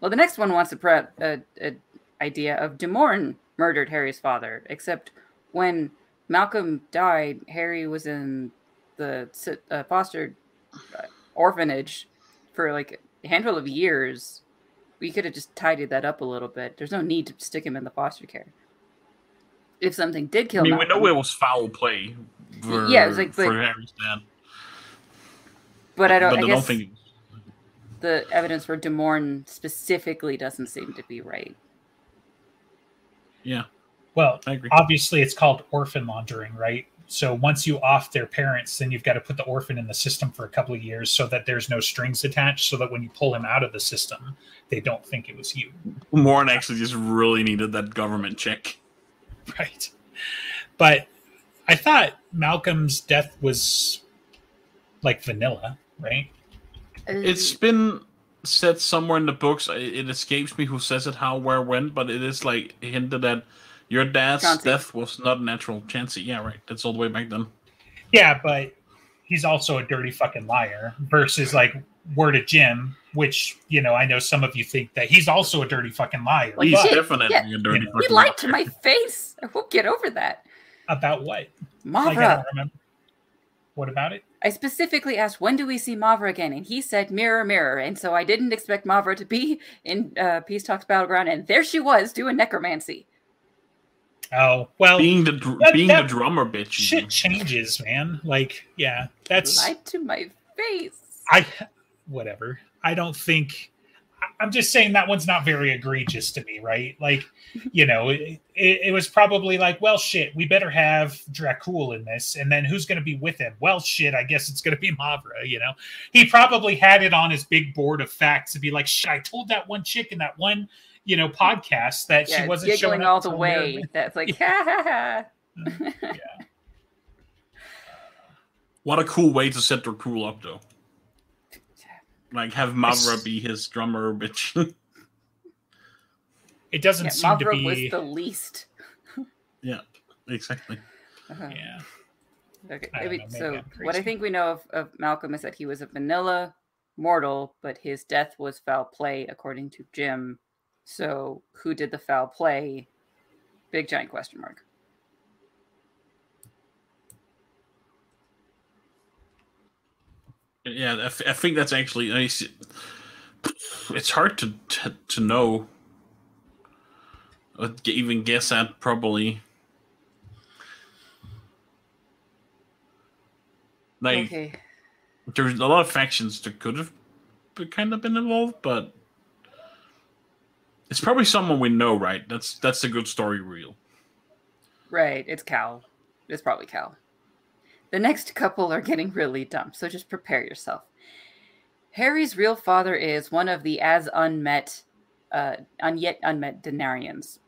Well, the next one wants a, prep a, a idea of DuMorne murdered Harry's father, except when Malcolm died, Harry was in the uh, foster uh, orphanage for like a handful of years. We could have just tidied that up a little bit. There's no need to stick him in the foster care. If something did kill, I mean, we know it was foul play. For, Yeah, it was like- for but- Harry's dad. but I don't. but I I guess don't think. The evidence for DuMorne specifically doesn't seem to be right. Yeah, Well, I agree. obviously it's called orphan laundering, right? So once you off their parents, then you've got to put the orphan in the system for a couple of years so that there's no strings attached, so that when you pull him out of the system, they don't think it was you. Warren actually just really needed that government check. Right. But I thought Malcolm's death was like vanilla, right? It's been said somewhere in the books. It, it escapes me who says it, how, where, when, but it is like hinted that your dad's Chauncey. death was not natural. Chancey, yeah, right. That's all the way back then. Yeah, but he's also a dirty fucking liar versus like word of Jim, which you know I know some of you think that he's also a dirty fucking liar. Like, He's but shit, definitely yeah. a dirty You know. He fucking lied to my face. I won't get over that. about what? Like I Mavra. don't remember. What about it? I specifically asked, when do we see Mavra again? And he said, mirror, mirror. And so I didn't expect Mavra to be in uh, Peace Talks Battleground. And there she was doing necromancy. Oh well, being the dr- That- being that the drummer bitch. shit changes, man. Like yeah, that's Lied to my face. I whatever. I don't think I- I'm just saying that one's not very egregious to me, right? Like, you know, it, it, it was probably like, well, shit, we better have Dracul in this, and then who's going to be with him? Well, shit, I guess it's going to be Mavra. You know, he probably had it on his big board of facts to be like, shit, I told that one chick in that one, you know, podcast that yeah, she wasn't giggling showing up all the way. near- That's like, ha ha ha. What a cool way to set Dracul up, though. Like have Mavra be his drummer bitch. It doesn't Yeah, seem to be. was the least. yeah, exactly. Uh-huh. yeah. Okay. Maybe- know, maybe so what I think we know of, of Malcolm is that he was a vanilla mortal, but his death was foul play, according to Jim. So who did the foul play? Big giant question mark. Yeah, I think that's actually. I see- It's hard to to, to know. Or g- even guess at probably. Like okay. there's a lot of factions that could have kind of been involved, but it's probably someone we know, right? That's that's a good story reel. Right. It's Cal. It's probably Cal. The next couple are getting really dumb, so just prepare yourself. Harry's real father is one of the as unmet, uh, un yet unmet Denarians.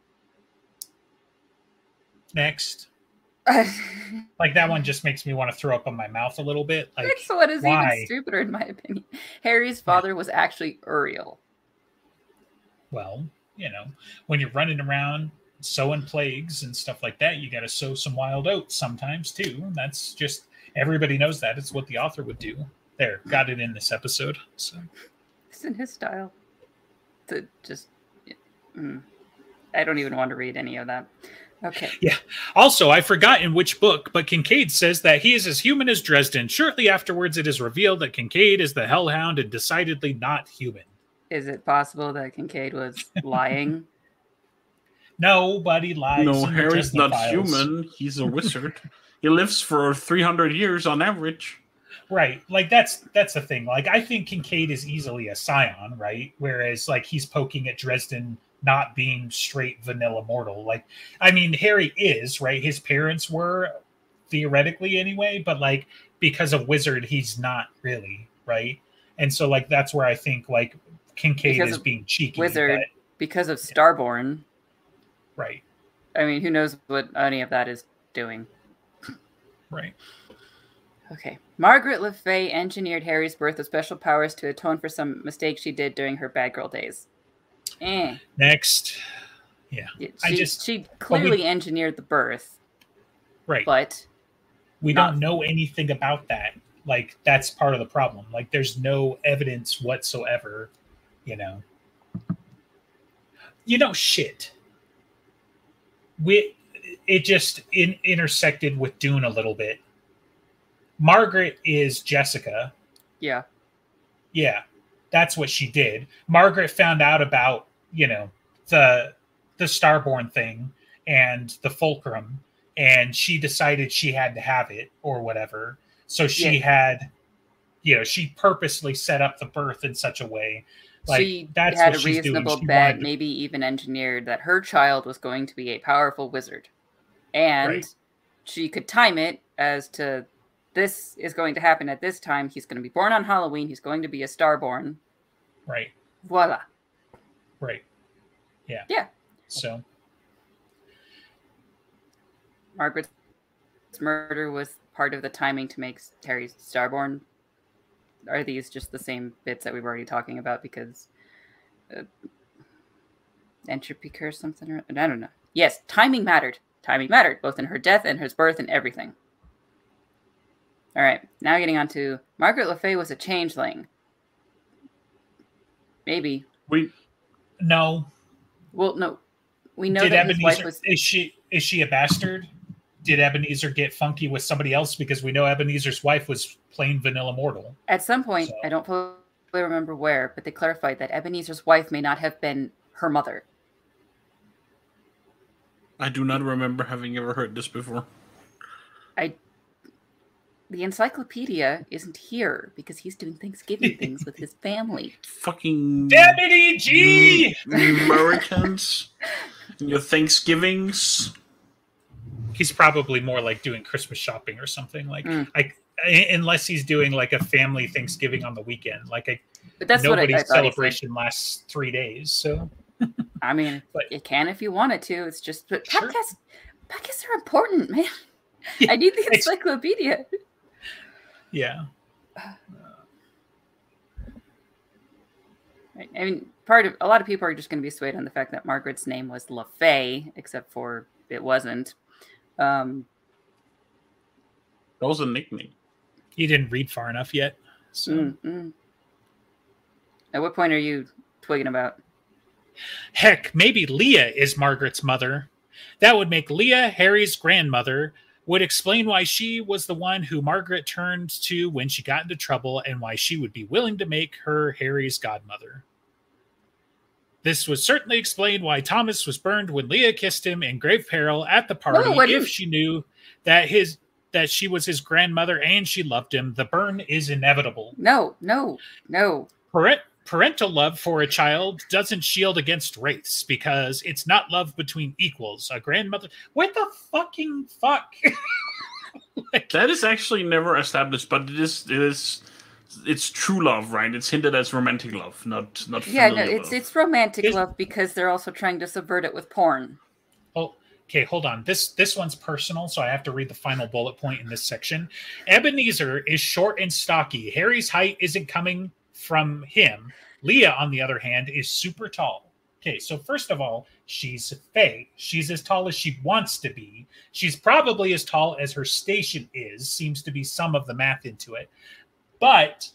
Next, like that one just makes me want to throw up on my mouth a little bit. Like, Next one is why? even stupider, in my opinion. Harry's father was actually Uriel. well, you know, when you're running around sowing plagues and stuff like that, you got to sow some wild oats sometimes too. That's just everybody knows that. It's what the author would do. There, got it in this episode. So It's in his style. To just, mm. I don't even want to read any of that. Okay. Yeah. Also, I forgot in which book, but Kincaid says that he is as human as Dresden. Shortly afterwards, it is revealed that Kincaid is the Hellhound and decidedly not human. Is it possible that Kincaid was lying? Nobody lies. no, Harry's not human. He's a wizard. he lives for 300 years on average. Right. Like that's that's the thing. Like I think Kincaid is easily a scion, right? Whereas like he's poking at Dresden not being straight vanilla mortal. Like I mean Harry is, right? His parents were theoretically anyway, but like because of wizard he's not really, right? And so like that's where I think like Kincaid Because is being cheeky. Wizard. but- Because of Starborn. Right. I mean, who knows what any of that is doing. Right. Okay. Margaret Le Fay engineered Harry's birth with special powers to atone for some mistake she did during her bad girl days. Eh. Next. Yeah, I She, just- she clearly engineered the birth, Right. but we not- don't know anything about that like that's part of the problem like there's no evidence whatsoever you know you know shit we it just in, intersected with dune a little bit margaret is jessica yeah. yeah that's what she did margaret found out about you know the the starborn thing and the fulcrum and she decided she had to have it or whatever so she Yeah. had you know she purposely set up the birth in such a way like she that's had a reasonable bet, maybe even engineered that her child was going to be a powerful wizard. And Right. she could time it as to this is going to happen at this time. He's going to be born on Halloween. He's going to be a starborn. right Voila. right yeah Yeah. so Margaret's murder was part of the timing to make Harry starborn. Are these just the same bits that we were already talking about? Because uh, entropy curse, something, or I don't know. Yes, timing mattered. Timing mattered, both in her death and his birth and everything. All right, now getting on to Margaret Le Fay was a changeling. Maybe. We No. Well, no. We know Did that his wife was. is she is she a bastard? Did Ebenezer get funky with somebody else because we know Ebenezer's wife was plain vanilla mortal? At some point, So- I don't fully remember where, but they clarified that Ebenezer's wife may not have been her mother. I do not remember having ever heard this before. I the encyclopedia isn't here because he's doing Thanksgiving things with his family. Fucking Deputy G. Americans. Your Thanksgivings. He's probably more like doing Christmas shopping or something like Mm. i- unless he's doing like a family Thanksgiving on the weekend. Like But that's what I, I nobody's thought he said. celebration lasts three days. So I mean, But- it can if you want it to. It's just, but Sure. podcasts, podcasts are important, man. Yeah, I need the encyclopedia. yeah. Right. I mean, part of a lot of people are just going to be swayed on the fact that Margaret's name was LaFay, except for it wasn't. Um, That was a nickname. You didn't read far enough yet. So mm, mm. At what point are you twigging about? heck, maybe Leah is Margaret's mother. That would make Leah Harry's grandmother. Would explain why she was the one who Margaret turned to when she got into trouble and why she would be willing to make her Harry's godmother. This would certainly explain why Thomas was burned when Leah kissed him in grave peril at the party what if is- she knew that his that she was his grandmother and she loved him. The burn is inevitable. No, no, no. Parent, parental love for a child doesn't shield against wraiths because it's not love between equals. A grandmother, what the fucking fuck? Like, That is actually never established, but it is it is it's true love, right? It's hinted as romantic love, not not Yeah, no, it's love. it's romantic Is- love because they're also trying to subvert it with porn. oh, okay, hold on. This this one's personal, so I have to read the final bullet point in this section. Ebenezer is short and stocky. Harry's height isn't coming from him. Leah, on the other hand, is super tall. Okay, so first of all, she's Fae. She's as tall as she wants to be. She's probably as tall as her station is, seems to be some of the math into it. But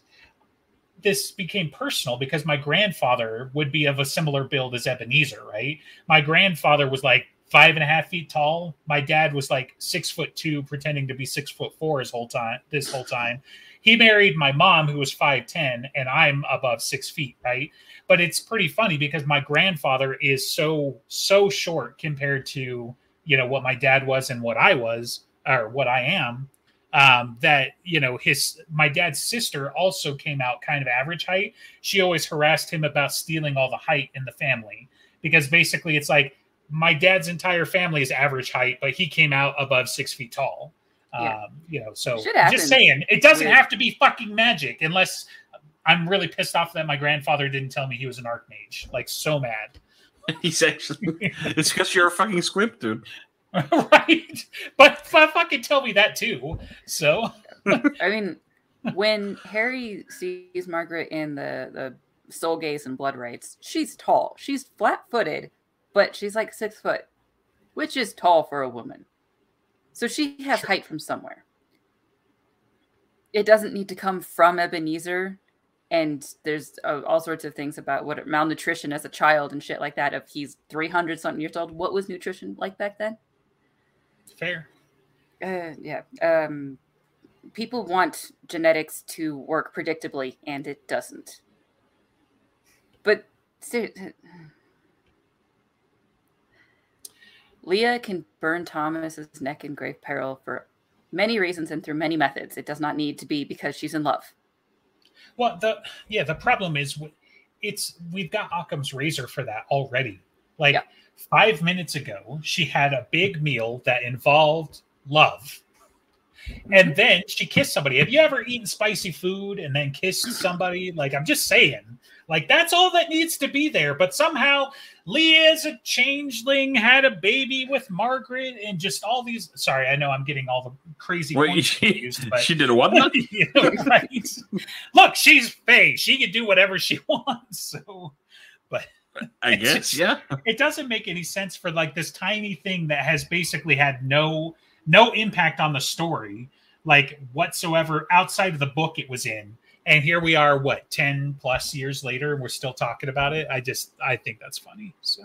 this became personal because my grandfather would be of a similar build as Ebenezer, right? My grandfather was like five and a half feet tall. My dad was like six foot two, pretending to be six foot four his whole time. This whole time, he married my mom, who was five ten, and I'm above six feet, right? But it's pretty funny because my grandfather is so so short compared to you know what my dad was and what I was or what I am. Um, that you know his my dad's sister also came out kind of average height. She always harassed him about stealing all the height in the family because basically it's like my dad's entire family is average height, but he came out above six feet tall. Yeah. Um, you know, so just saying, it doesn't Weird. have to be fucking magic unless I'm really pissed off that my grandfather didn't tell me he was an archmage. Like so mad. He's actually it's because you're a fucking squib, dude. right? But, but fucking tell me that too. So I mean, when Harry sees Margaret in the the soul gaze and blood rites, she's tall. She's flat footed, but she's like six foot, which is tall for a woman. So she has height from somewhere. It doesn't need to come from Ebenezer. And there's uh, all sorts of things about what malnutrition as a child and shit like that. If he's 300 something years old, what was nutrition like back then? Fair. Uh, yeah. Um, people want genetics to work predictably, and it doesn't. But Leah can burn Thomas's neck in grave peril for many reasons and through many methods. It does not need to be because she's in love. Well, the yeah, the problem is it's we've got Occam's razor for that already. Like Yeah. Five minutes ago, she had a big meal that involved love. And mm-hmm. then she kissed somebody. Have you ever eaten spicy food and then kissed somebody? Like, I'm just saying, like, that's all that needs to be there. But somehow, Leah's a changeling, had a baby with Margaret, and just all these. Sorry, I know I'm getting all the crazy Wait, she, confused, but she did what? you know, right? Look, she's Fae. She can do whatever she wants. So I guess, just- yeah. it doesn't make any sense for like this tiny thing that has basically had no no impact on the story, like whatsoever outside of the book it was in. and here we are what 10 plus years later and we're still talking about it i just i think that's funny so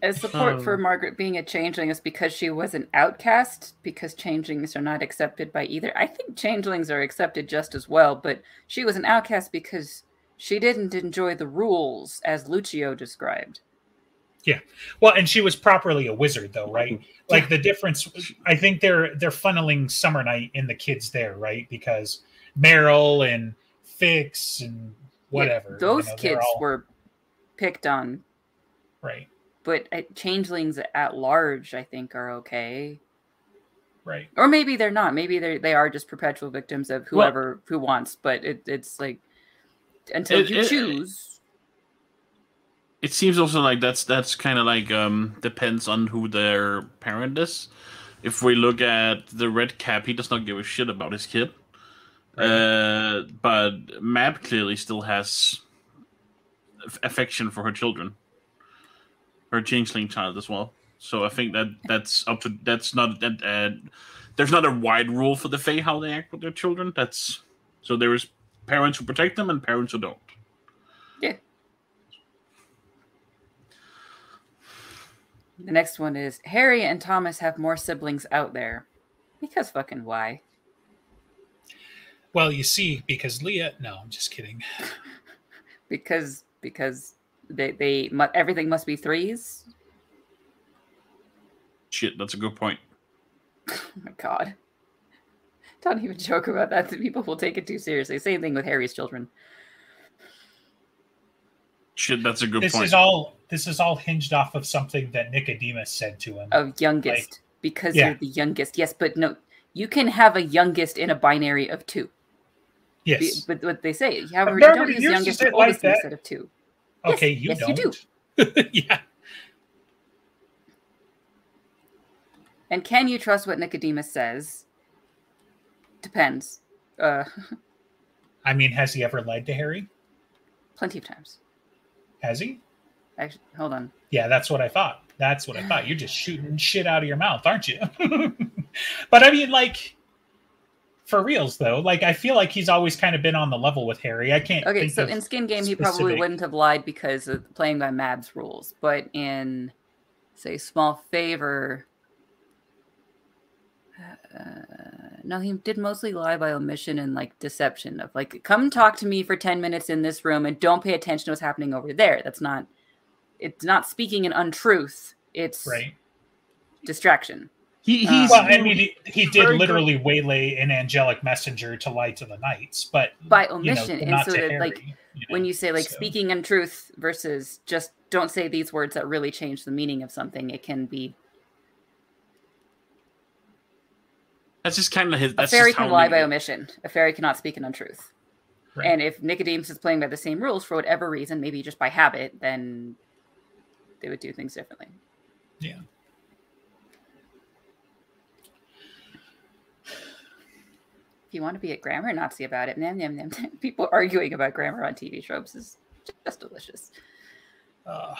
As support Um, for Margaret being a changeling is because she was an outcast, because changelings are not accepted by either. I think changelings are accepted just as well, but she was an outcast because she didn't enjoy the rules as Lucio described. Yeah. Well and she was properly a wizard though right like the difference i think they're they're funneling summer night in the kids there right because meryl and fix and whatever you Those know, kids all- were picked on, right but uh, changelings at large, I think, are okay. right Or maybe they're not. Maybe they they are just perpetual victims of Well- whoever who wants. But it, it's like until It- you it- choose. it seems also like that's that's kind of like um depends on who their parent is. If we look at the red cap, he does not give a shit about his kid. Uh, but Mab clearly still has affection for her children, her changeling child as well. So I think that that's up to that's not that uh, there's not a wide rule for the Fae how they act with their children. That's so there is parents who protect them and parents who don't. Yeah. The next one is Harry and Thomas have more siblings out there. Because fucking why? well you see because leah no i'm just kidding Because because they they everything must be threes. Shit, that's a good point. Oh my god! Don't even joke about that. People will take it too seriously. Same thing with Harry's children. Shit, that's a good this point. is all this is all hinged off of something that nicodemus said to him Of youngest because yeah. you're the youngest. Yes, but no, you can have a youngest in a binary of two. Be- yes But what they say, you Remember, don't use you used to youngest say like oldest that. instead of two. Yes, okay you yes, don't do. yeah And can you trust what Nicodemus says? Depends. Uh, i mean has he ever lied to harry plenty of times. has he Actually, hold on. Yeah, that's what I thought. That's what I thought. You're just shooting shit out of your mouth, aren't you? but I mean, like, for reals though, like I feel like he's always kind of been on the level with Harry. I can't. Okay, think so in Skin Game, he probably wouldn't have lied because of playing by Mab's rules. But in, say, Small Favor, uh, no, he did mostly lie by omission and like deception of like, come talk to me for 10 minutes in this room and don't pay attention to what's happening over there. That's not, it's not speaking an untruth, it's right. distraction. He, Uh, he's Well, I mean, he, he did very good. literally waylay an angelic messenger to lie to the knights, but By you know, omission. and not so to that, Harry. like, you when you say like so- speaking untruth versus just don't say these words that really change the meaning of something, it can be that's just kind of his. a fairy just can how lie Nick- by omission. A fairy cannot speak an untruth. Right. And if Nicodemus is playing by the same rules for whatever reason, maybe just by habit, then they would do things differently. Yeah. If you want to be a grammar Nazi about it, nam, nam, nam, people arguing about grammar on TV tropes is just delicious. Uh,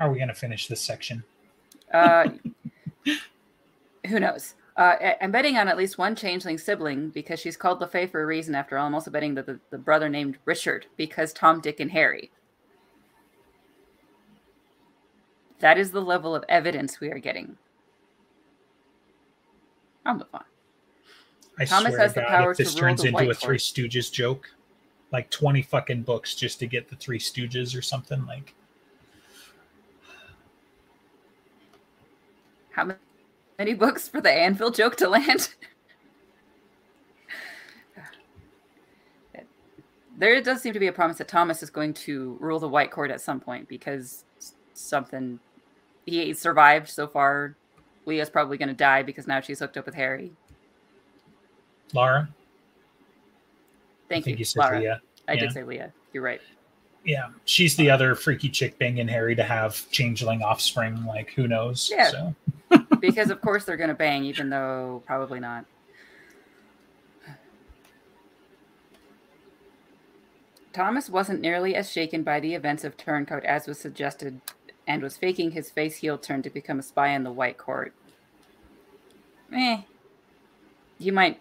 are we going to finish this section? Uh, who knows? Uh, I'm betting on at least one changeling sibling because she's called LeFay for a reason. After all, I'm also betting that the, the brother named Richard because Tom, Dick, and Harry. That is the level of evidence we are getting. I'll move on. I Thomas swear has to the God, power if this to turns into a Three Stooges joke, like 20 fucking books just to get the Three Stooges or something, like, How many books for the anvil joke to land? there does seem to be a promise that Thomas is going to rule the White Court at some point because something he survived so far. Leah's probably going to die because now she's hooked up with Harry. Laura? Thank I think you, you said Lara. Leah. I yeah. did say Leah. You're right. Yeah, she's the other freaky chick banging Harry to have changeling offspring. Like, who knows? Yeah. So, because of course they're going to bang, even though probably not. Thomas wasn't nearly as shaken by the events of Turncoat as was suggested and was faking his face heel turn to become a spy in the White Court. Eh. He might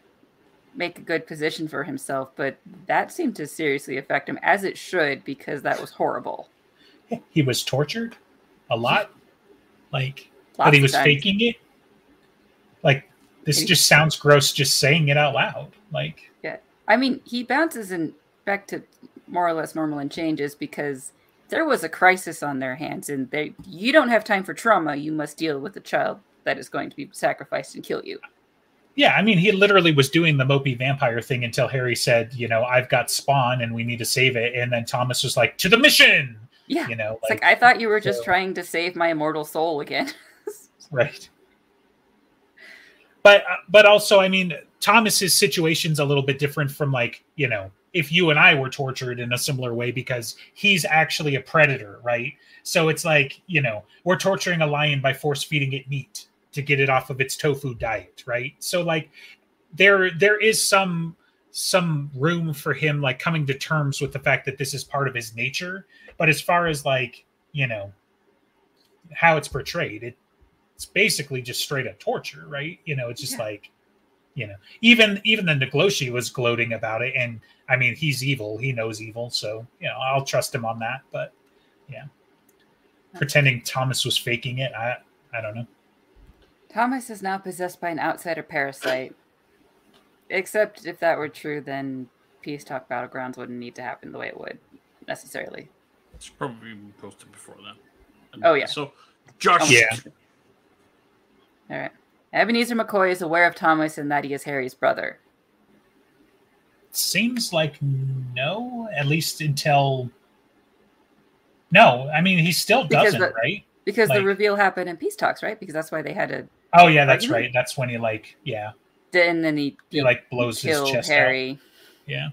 make a good position for himself, but that seemed to seriously affect him, as it should, because that was horrible. He was tortured a lot. Like, Lots but he was times. faking it. Like, this just sounds gross just saying it out loud. Like, yeah, I mean, he bounces in back to more or less normal and changes because there was a crisis on their hands, and they you don't have time for trauma. You must deal with a child that is going to be sacrificed and kill you. Yeah, I mean, he literally was doing the mopey vampire thing until Harry said, you know, I've got Spawn and we need to save it. And then Thomas was like, to the mission, Yeah, you know, it's like, I thought you were just so- trying to save my immortal soul again. right. But, uh, but also, I mean, Thomas's situation's a little bit different from like, you know, if you and I were tortured in a similar way because he's actually a predator, right? So it's like, you know, we're torturing a lion by force feeding it meat to get it off of its tofu diet, right? So like there there is some some room for him like coming to terms with the fact that this is part of his nature, but as far as like, you know, how it's portrayed, it it's basically just straight up torture, right? You know, it's just Yeah. like you know, even even the naagloshii was gloating about it, and I mean, he's evil. He knows evil, so you know, I'll trust him on that. But yeah, pretending Thomas was faking it, I I don't know. Thomas is now possessed by an outsider parasite. Except if that were true, then Peace Talk Battlegrounds wouldn't need to happen the way it would necessarily. It's probably been posted before then Oh, yeah. So, Josh. Yeah. All right. Ebenezer McCoy is aware of Thomas and that he is Harry's brother. Seems like no, at least until no. I mean, he still Because doesn't, the- right? Because the reveal happened in Peace Talks, right? Because that's why they had to. Oh yeah, that's Argument? right. That's when he like yeah, And then he, he like blows his chest out. Harry. Yeah.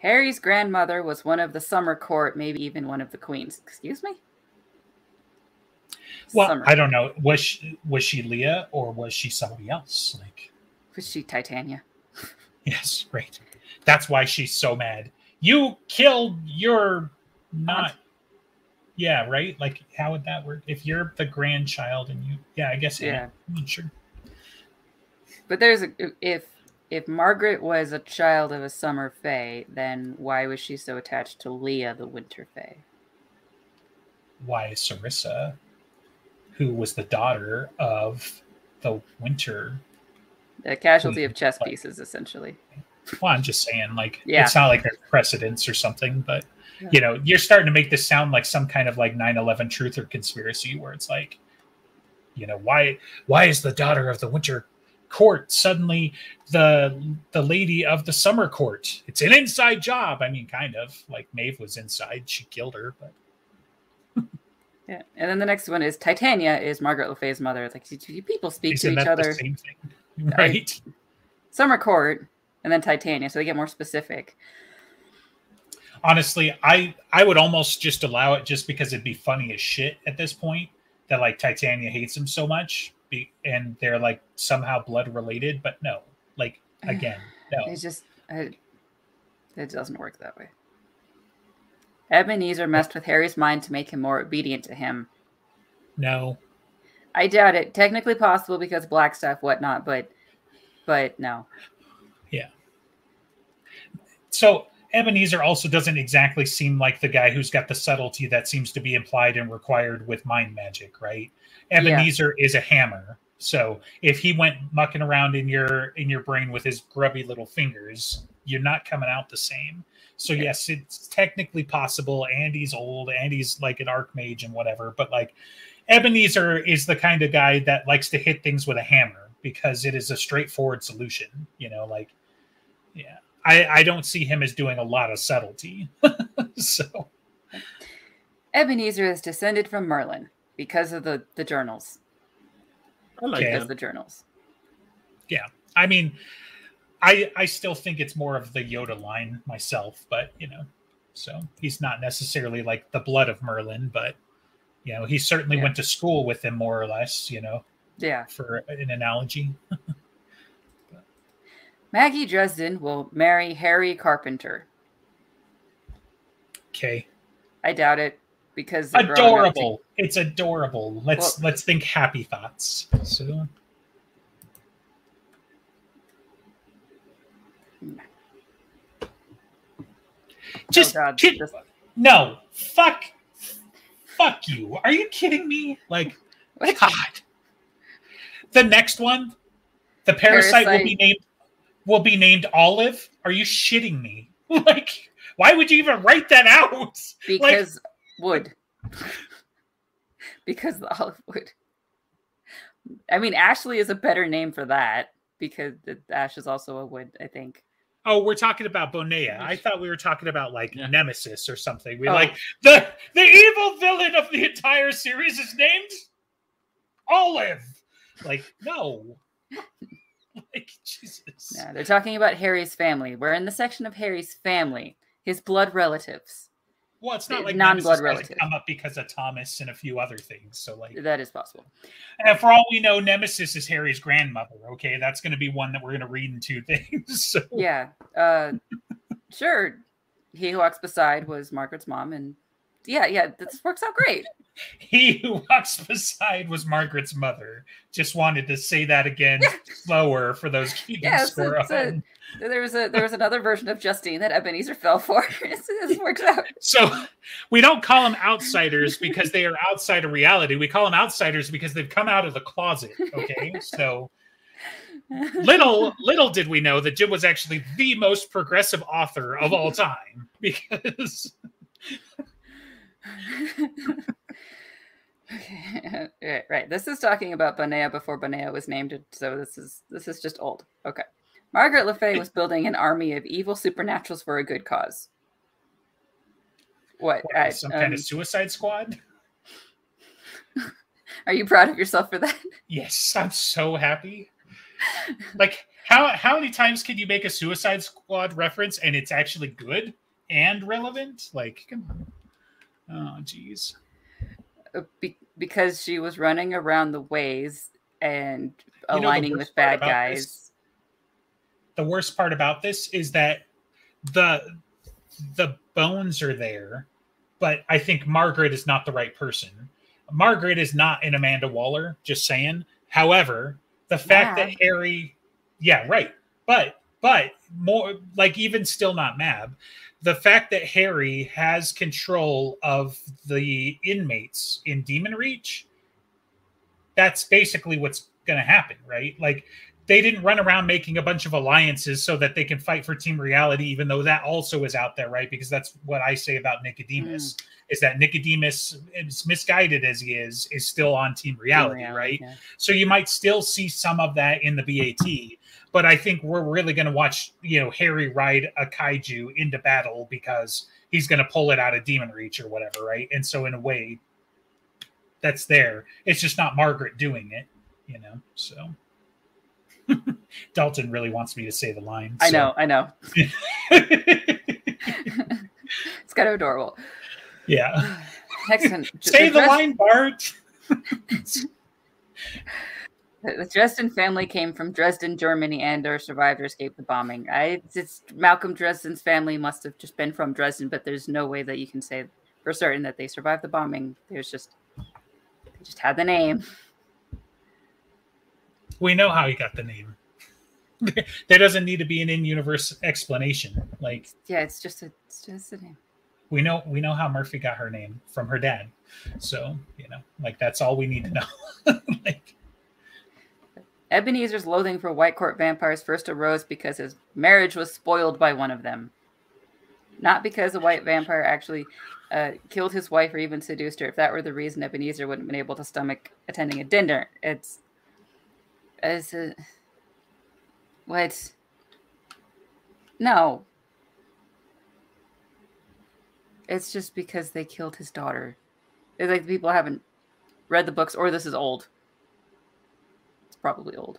Harry's grandmother was one of the summer court, maybe even one of the queens. Excuse me? Well, Summer. I don't know. Was she, was she Leah or was she somebody else? Like, Was she Titania? yes, right. That's why she's so mad. You killed your not. Yeah, right. Like, how would that work? If you're the grandchild and you, yeah, I guess. Yeah, not sure. But there's a if if Margaret was a child of a summer fae, then why was she so attached to Leah, the winter fae? Why Sarissa, who was the daughter of the winter The casualty of chess like- pieces, essentially. Well, I'm just saying, like, Yeah. it's not like there's precedence or something, but Yeah. you know, you're starting to make this sound like some kind of like 9/11 truth or conspiracy, where it's like, you know, why why is the daughter of the winter court suddenly the the lady of the summer court? It's an inside job. I mean, kind of like Maeve was inside; she killed her, but Yeah. And then the next one is Titania is Margaret Le Fay's mother. It's like people speak isn't to each other? same thing, right? Summer court and then Titania, so they get more specific. honestly i i would almost just allow it just because it'd be funny as shit at this point that like titania hates him so much be, and they're like somehow blood related but no like again no It's just I, it doesn't work that way. Ebenezer messed with Harry's mind to make him more obedient to him. no I doubt it. Technically possible because black stuff, whatnot, but but no. Yeah. So ebenezer also doesn't exactly seem like the guy who's got the subtlety that seems to be implied and required with mind magic right Yeah. ebenezer is a hammer so if he went mucking around in your in your brain with his grubby little fingers you're not coming out the same so Yeah. yes it's technically possible andy's old andy's like an archmage and whatever but like ebenezer is the kind of guy that likes to hit things with a hammer because it is a straightforward solution you know like yeah i i don't see him as doing a lot of subtlety so Ebenezer is descended from Merlin because of the the journals. I like Because that. the journals. Yeah, I mean, I I still think it's more of the Yoda line myself, but you know, so he's not necessarily like the blood of Merlin, but you know, he certainly Yeah. went to school with him more or less, you know, Yeah. for an analogy. Maggie Dresden will marry Harry Carpenter. Okay. I doubt it because they're growing up to- Adorable. It's adorable. Let's Well- let's think happy thoughts. So just oh God, kid- no. Fuck. Fuck you. Are you kidding me? Like? God. The next one, the parasite, will be named will be named Olive. Are you shitting me? Like, why would you even write that out? because wood. because the olive wood. I mean, Ashley is a better name for that because the ash is also a wood. I think. Oh, we're talking about Bonea. I thought we were talking about like Yeah. Nemesis or something. We Oh. like the the evil villain of the entire series is named Olive. Like, no. like Jesus. Yeah, they're talking about Harry's family. We're in the section of Harry's family, his blood relatives. Well, it's not like non-blood relative. come up because of Thomas and a few other things. So like That is possible. And for all we know, Nemesis is Harry's grandmother. Okay, that's going to be one that we're going to read in two things. So, Yeah. Uh, sure. He who walks beside was Margaret's mom, and yeah, yeah, this works out great. he who walks beside was Margaret's mother. Just wanted to say that again slower for those keeping Yeah, it's score. it's a- There was a there was another version of Justine that Ebenezer fell for. this works out. So we don't call them outsiders because they are outside of reality. We call them outsiders because they've come out of the closet. Okay, so little little did we know that Jim was actually the most progressive author of all time because okay. right, right. This is talking about Bonea before Bonea was named, so this is this is just old. Okay. Margaret Le Fay was building an army of evil supernaturals for a good cause. What? what, some kind um, of suicide squad. are you proud of yourself for that? Yes, I'm so happy. Like how how many times can you make a Suicide Squad reference and it's actually good and relevant? Like, come on. Oh, jeez. Uh, Be- because she was running around the ways and You know aligning with bad about this? guys. The worst part about this is that the the bones are there, but I think Margaret is not the right person. Margaret is not an Amanda Waller. Just saying. However, the fact that Harry, yeah, right, but but more like even still not Mab. The fact that Harry has control of the inmates in Demon Reach, that's basically what's going to happen, right? Like they didn't run around making a bunch of alliances so that they can fight for Team Reality, even though that also is out there, right? Because that's what I say about Nicodemus mm. is that Nicodemus, as misguided as he is, is still on Team Reality, right? yeah. So you might still see some of that in the BAT, but I think we're really going to watch, you know, Harry ride a kaiju into battle because he's going to pull it out of Demon Reach or whatever, right? And so in a way, that's there. It's just not Margaret doing it, you know. So Dalton really wants me to say the line. I know, I know. It's kind of adorable. yeah. Next one. Say the line, Bart. The Dresden family came from Dresden, Germany, and or survived or escaped the bombing. I, it's Malcolm Dresden's family must have just been from Dresden, but there's no way that you can say for certain that they survived the bombing. There's just they just had the name. we know how he got the name. there doesn't need to be an in-universe explanation. Like Yeah, it's just a it's just a name. we know we know how Murphy got her name from her dad. So, you know, like that's all we need to know. like Ebenezer's loathing for White Court vampires first arose because his marriage was spoiled by one of them. Not because a white vampire actually uh, killed his wife or even seduced her. If that were the reason, Ebenezer wouldn't have been able to stomach attending a dinner. It's. It's a. What? No. It's just because they killed his daughter. It's like people haven't read the books, or this is old. Probably old.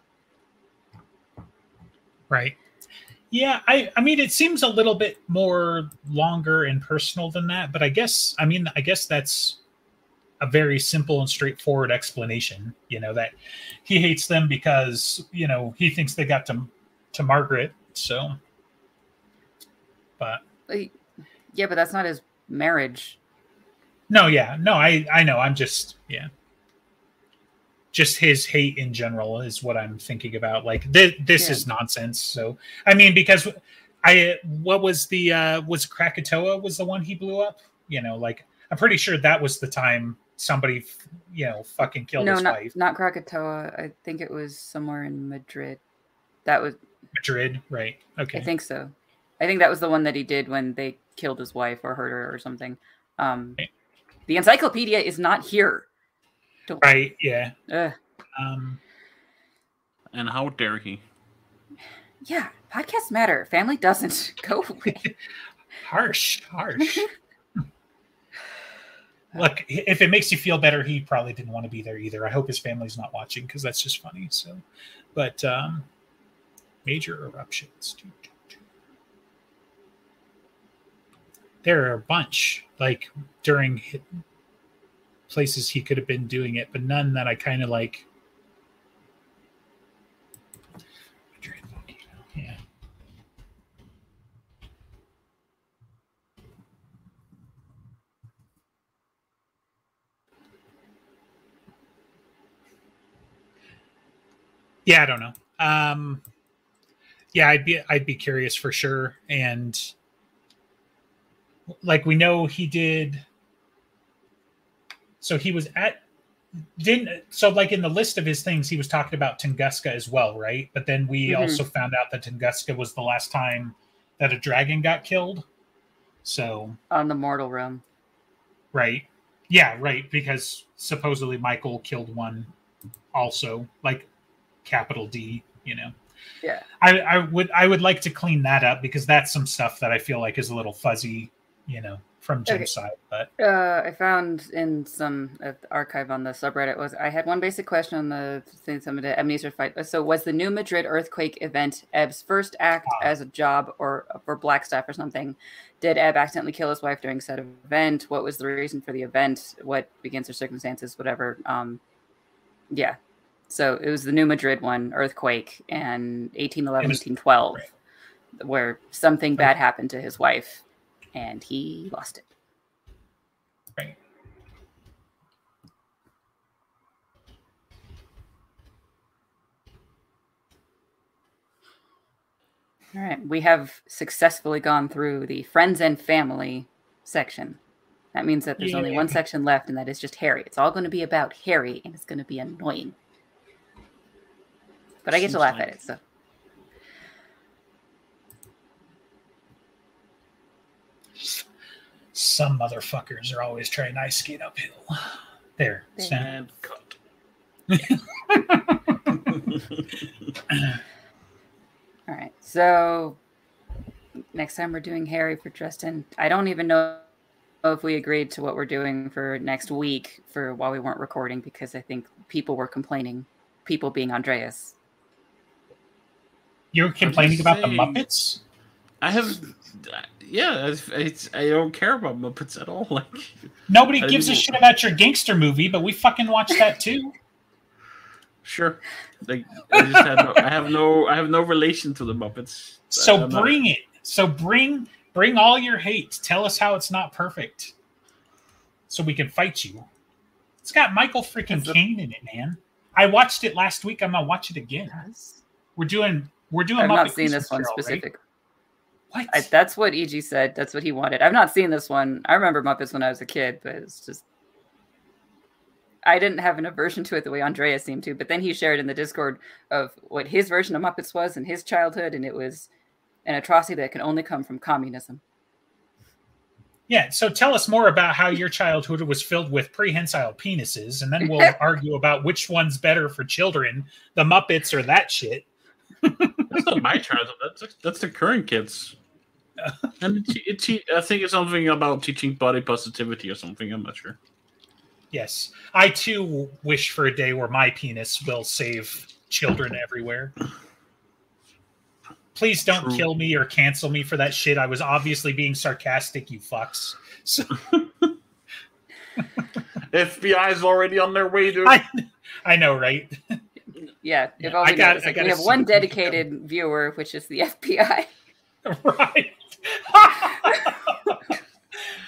Right. Yeah, I I mean it seems a little bit more longer and personal than that, but I guess I mean I guess that's a very simple and straightforward explanation, you know, that he hates them because, you know, he thinks they got to to Margaret, so but yeah, but that's not his marriage. No, yeah, no, I I know. I'm just yeah. Just his hate in general is what I'm thinking about. Like this, this Yeah. is nonsense. So I mean, because I what was the uh was Krakatoa was the one he blew up? You know, like I'm pretty sure that was the time somebody you know fucking killed no, his not wife. not Krakatoa. I think it was somewhere in Madrid. That was Madrid, right? Okay. I think so. I think that was the one that he did when they killed his wife or hurt her or something. Um, Okay. the encyclopedia is not here. Don't- Right, yeah. Ugh. Um And how dare he? yeah, podcasts matter. Family doesn't. Go away. harsh, harsh. Look, if it makes you feel better, he probably didn't want to be there either. I hope his family's not watching because that's just funny. So, but um, major eruptions. There are a bunch, like during hi- places he could have been doing it, but none that I kind of like. Yeah. Yeah, I don't know. Um, yeah, I'd be I'd be curious for sure, and like we know he did. So he was at didn't so like in the list of his things he was talking about Tunguska as well, right? But then we Mhm. also found out that Tunguska was the last time that a dragon got killed. So on the mortal realm. Right. Yeah, right. Because supposedly Michael killed one also, like capital D, you know. Yeah. I, I would I would like to clean that up because that's some stuff that I feel like is a little fuzzy, you know, from Jim's Okay. side. But Uh, I found in some uh, archive on the subreddit was I had one basic question on the thing some of the Ebenezer fight. So was the New Madrid earthquake event Ebb's first act Ah. as a job or for black Blackstaff or something? Did Ebb accidentally kill his wife during said event? What was the reason for the event? What begins or circumstances? Whatever. Um, yeah. So it was the New Madrid one, earthquake, and 1811, 1812, right. where something bad happened to his wife, and he lost it. right. All right, we have successfully gone through the friends and family section. That means that there's only Yay. one section left, and that is just Harry. It's all going to be about Harry, and it's going to be annoying. But I get to laugh like- at it, so Some motherfuckers are always trying to ice skate uphill. There. There. so- cut. all right. So next time we're doing Harry for Tristan. I don't even know if we agreed to what we're doing for next week for while we weren't recording because I think people were complaining. People being Andreas. You're complaining about the Muppets? I have, yeah, it's, it's I don't care about Muppets at all. Like, Nobody I gives a shit about your gangster movie, but we fucking watch that too. sure, like I just had no, I have no, I have no relation to the Muppets. So I'm not- bring it. So bring bring all your hate. Tell us how it's not perfect. So we can fight you. It's got Michael freaking It's Caine in it, man. I watched it last week. I'm gonna watch it again. We're doing we're doing I've Muppet not seen Christmas this one Carol, right? Specific. What? I, that's what EG said. That's what he wanted. I've not seen this one. I remember Muppets when I was a kid, but it's just I didn't have an aversion to it the way Andrea seemed to. But then he shared in the Discord of what his version of Muppets was in his childhood, and it was an atrocity that can only come from communism. yeah, so tell us more about how your childhood was filled with prehensile penises, and then we'll argue about which one's better for children, the Muppets or that shit. That's not my childhood. That's that's the current kids. And it, it, te- I think it's something about teaching body positivity or something. I'm not sure. Yes. I too wish for a day where my penis will save children everywhere. Please don't True. kill me or cancel me for that shit. I was obviously being sarcastic, you fucks. So FBI is already on their way, to. I, I know, right? Yeah, Yeah, if all I we got- know I like gotta we have one what we can dedicated viewer, which is the FBI. right. Hey,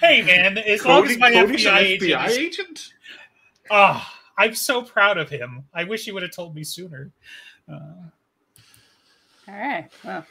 hey man, as long as my Cody's an FBI, agent, FBI is- agent? oh, I'm so proud of him. I wish he would have told me sooner. Uh, All right. Well,